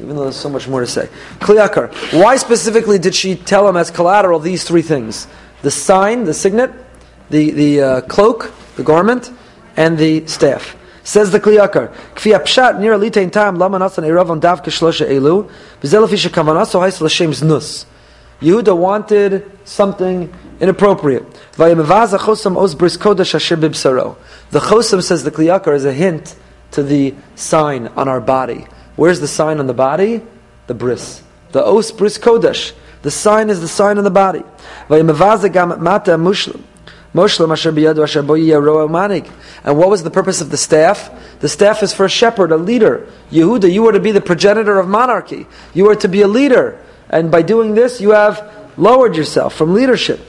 A: Even though there's so much more to say. Kli Yakar, why specifically did she tell him as collateral these three things? The sign, the signet, the, the uh, cloak, the garment, and the staff. Says the Kli Yakar, Kfi apshat nir alitein tam lama nasan erav on dav kishlosha elu, v'zel afi shekavanaso hais l'shem znus. Yehuda wanted something inappropriate. Vayemavaz achosam os bris kodesh bibsaro. The chosam, says the Kli Yakar, is a hint to the sign on our body. Where's the sign on the body? The bris. The os bris kodesh. The sign is the sign on the body. Vayemavaz gam mata mushlim. And what was the purpose of the staff? The staff is for a shepherd, a leader. Yehuda, you were to be the progenitor of monarchy. You were to be a leader. And by doing this, you have lowered yourself from leadership.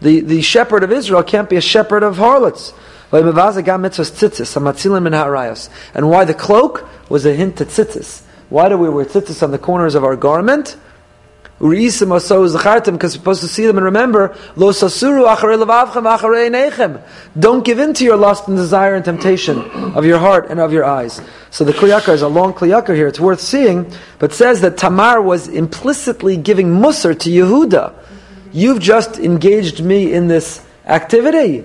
A: The, the shepherd of Israel can't be a shepherd of harlots. And why the cloak was a hint to tzitzis. Why do we wear tzitzis on the corners of our garment? Urisim also zachartim because you're supposed to see them and remember lo sasuru levavchem. Don't give in to your lust and desire and temptation of your heart and of your eyes. So the Kli Yakar is a long Kli Yakar here. It's worth seeing, but says that Tamar was implicitly giving mussar to Yehuda. You've just engaged me in this activity.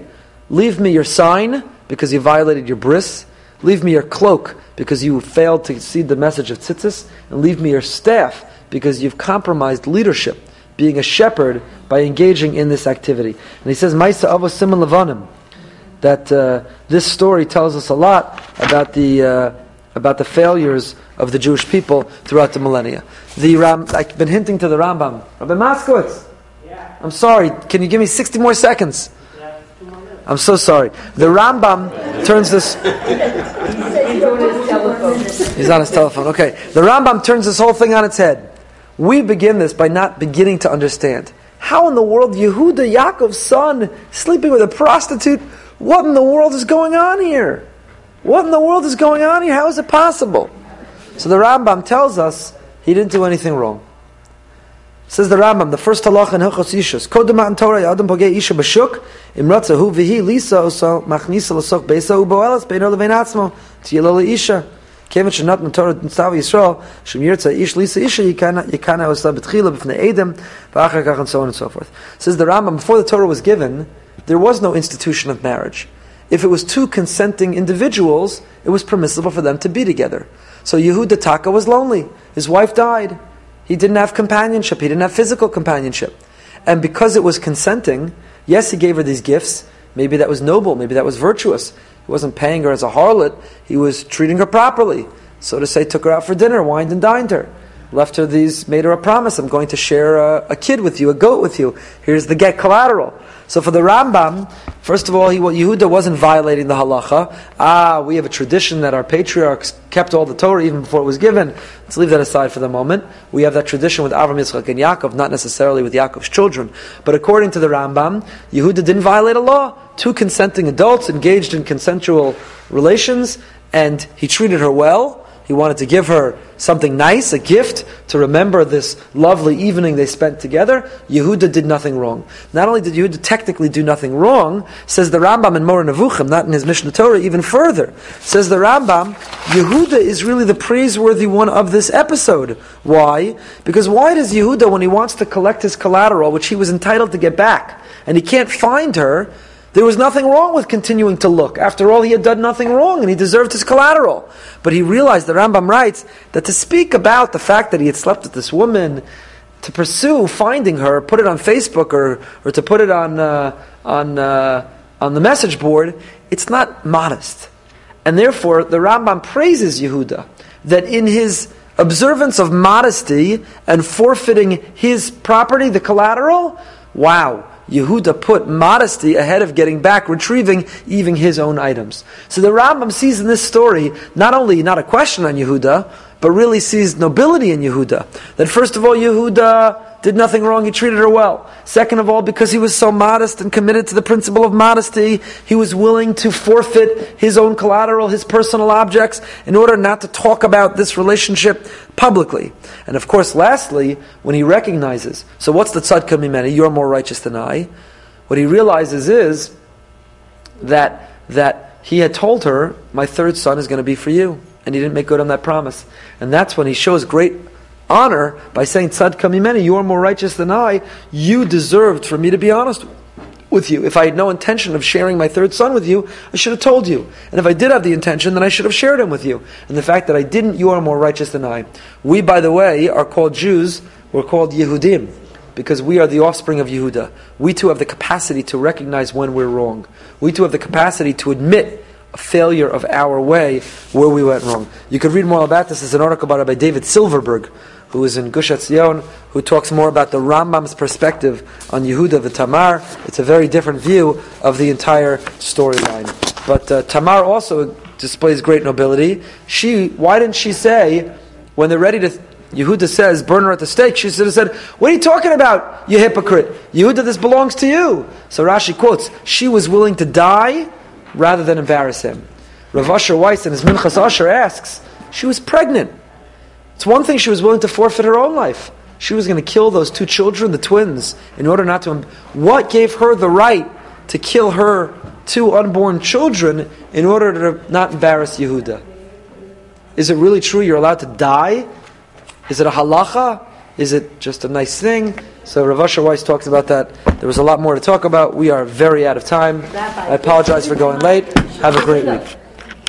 A: Leave me your sign because you violated your bris. Leave me your cloak because you failed to see the message of tzitzis, and leave me your staff because you've compromised leadership, being a shepherd, by engaging in this activity. And he says, Maisa Avos Simon Levanim, that uh, this story tells us a lot about the, uh, about the failures of the Jewish people throughout the millennia. The Ram, I've been hinting to the Rambam. Rabbi Moskowitz, yeah. I'm sorry, can you give me 60 more seconds? I'm so sorry. The Rambam turns this. He's on his telephone. Okay. The Rambam turns this whole thing on its head. We begin this by not beginning to understand. How in the world Yehuda, Yaakov's son, sleeping with a prostitute? What in the world is going on here? What in the world is going on here? How is it possible? So the Rambam tells us he didn't do anything wrong. Says the Rambam, the first halach in Hilchos Ishus. Kodem and Torah yadam pogei isha b'shuk imratza hu v'hi lisa oso machnisa beisa u boelas beino levein atzmo leisha. Kevin shenat in Torah Tzav Yisrael shem yirtza ish lisa isha yikana yikana osa b'tchila b'fnei edem v'achar kach and so on and so forth. Says the Rambam, before the Torah was given, there was no institution of marriage. If it was two consenting individuals, it was permissible for them to be together. So Yehuda Taka was lonely. His wife died. He didn't have companionship. He didn't have physical companionship. And because it was consenting, yes, he gave her these gifts. Maybe that was noble. Maybe that was virtuous. He wasn't paying her as a harlot. He was treating her properly. So to say, took her out for dinner, wined and dined her. Left her these, made her a promise. I'm going to share a, a kid with you, a goat with you. Here's the get collateral. So for the Rambam, first of all, he, Yehuda wasn't violating the halacha. Ah, we have a tradition that our patriarchs kept all the Torah even before it was given. Let's leave that aside for the moment. We have that tradition with Avram, Yitzchak, and Yaakov, not necessarily with Yaakov's children. But according to the Rambam, Yehuda didn't violate a law. Two consenting adults engaged in consensual relations, and he treated her well. He wanted to give her something nice, a gift, to remember this lovely evening they spent together. Yehuda did nothing wrong. Not only did Yehuda technically do nothing wrong, says the Rambam in Moreh Nevuchim, not in his Mishneh Torah, even further. Says the Rambam, Yehuda is really the praiseworthy one of this episode. Why? Because why does Yehuda, when he wants to collect his collateral, which he was entitled to get back, and he can't find her, there was nothing wrong with continuing to look. After all, he had done nothing wrong and he deserved his collateral. But he realized, the Rambam writes, that to speak about the fact that he had slept with this woman, to pursue finding her, put it on Facebook or, or to put it on, uh, on, uh, on the message board, it's not modest. And therefore, the Rambam praises Yehuda that in his observance of modesty and forfeiting his property, the collateral, wow, Yehuda put modesty ahead of getting back, retrieving even his own items. So the Rambam sees in this story not only not a question on Yehuda, but really sees nobility in Yehuda. That first of all, Yehuda did nothing wrong, he treated her well. Second of all, because he was so modest and committed to the principle of modesty, he was willing to forfeit his own collateral, his personal objects, in order not to talk about this relationship publicly. And of course, lastly, when he recognizes, so what's the tzadka mimeni? You're more righteous than I. What he realizes is that, that he had told her, my third son is going to be for you. And he didn't make good on that promise. And that's when he shows great honor by saying, Tzadka mimeni, you are more righteous than I. You deserved for me to be honest with you. If I had no intention of sharing my third son with you, I should have told you. And if I did have the intention, then I should have shared him with you. And the fact that I didn't, you are more righteous than I. We, by the way, are called Jews. We're called Yehudim because we are the offspring of Yehuda. We too have the capacity to recognize when we're wrong. We too have the capacity to admit a failure of our way where we went wrong. You could read more about this. There's an article by David Silverberg, who is in Gush Etzion, who talks more about the Rambam's perspective on Yehuda V'Tamar. It's a very different view of the entire storyline. But uh, Tamar also displays great nobility. She, why didn't she say, when they're ready to, Yehuda says, burn her at the stake, she should have said, what are you talking about, you hypocrite? Yehuda, this belongs to you. So Rashi quotes, she was willing to die rather than embarrass him. Rav Asher Weiss in his Minchas Asher asks, she was pregnant. It's one thing she was willing to forfeit her own life. She was going to kill those two children, the twins, in order not to. What gave her the right to kill her two unborn children in order to not embarrass Yehuda? Is it really true you're allowed to die? Is it a halacha? Is it just a nice thing? So Rav Asher Weiss talks about that. There was a lot more to talk about. We are very out of time. I apologize for going late. Have a great week.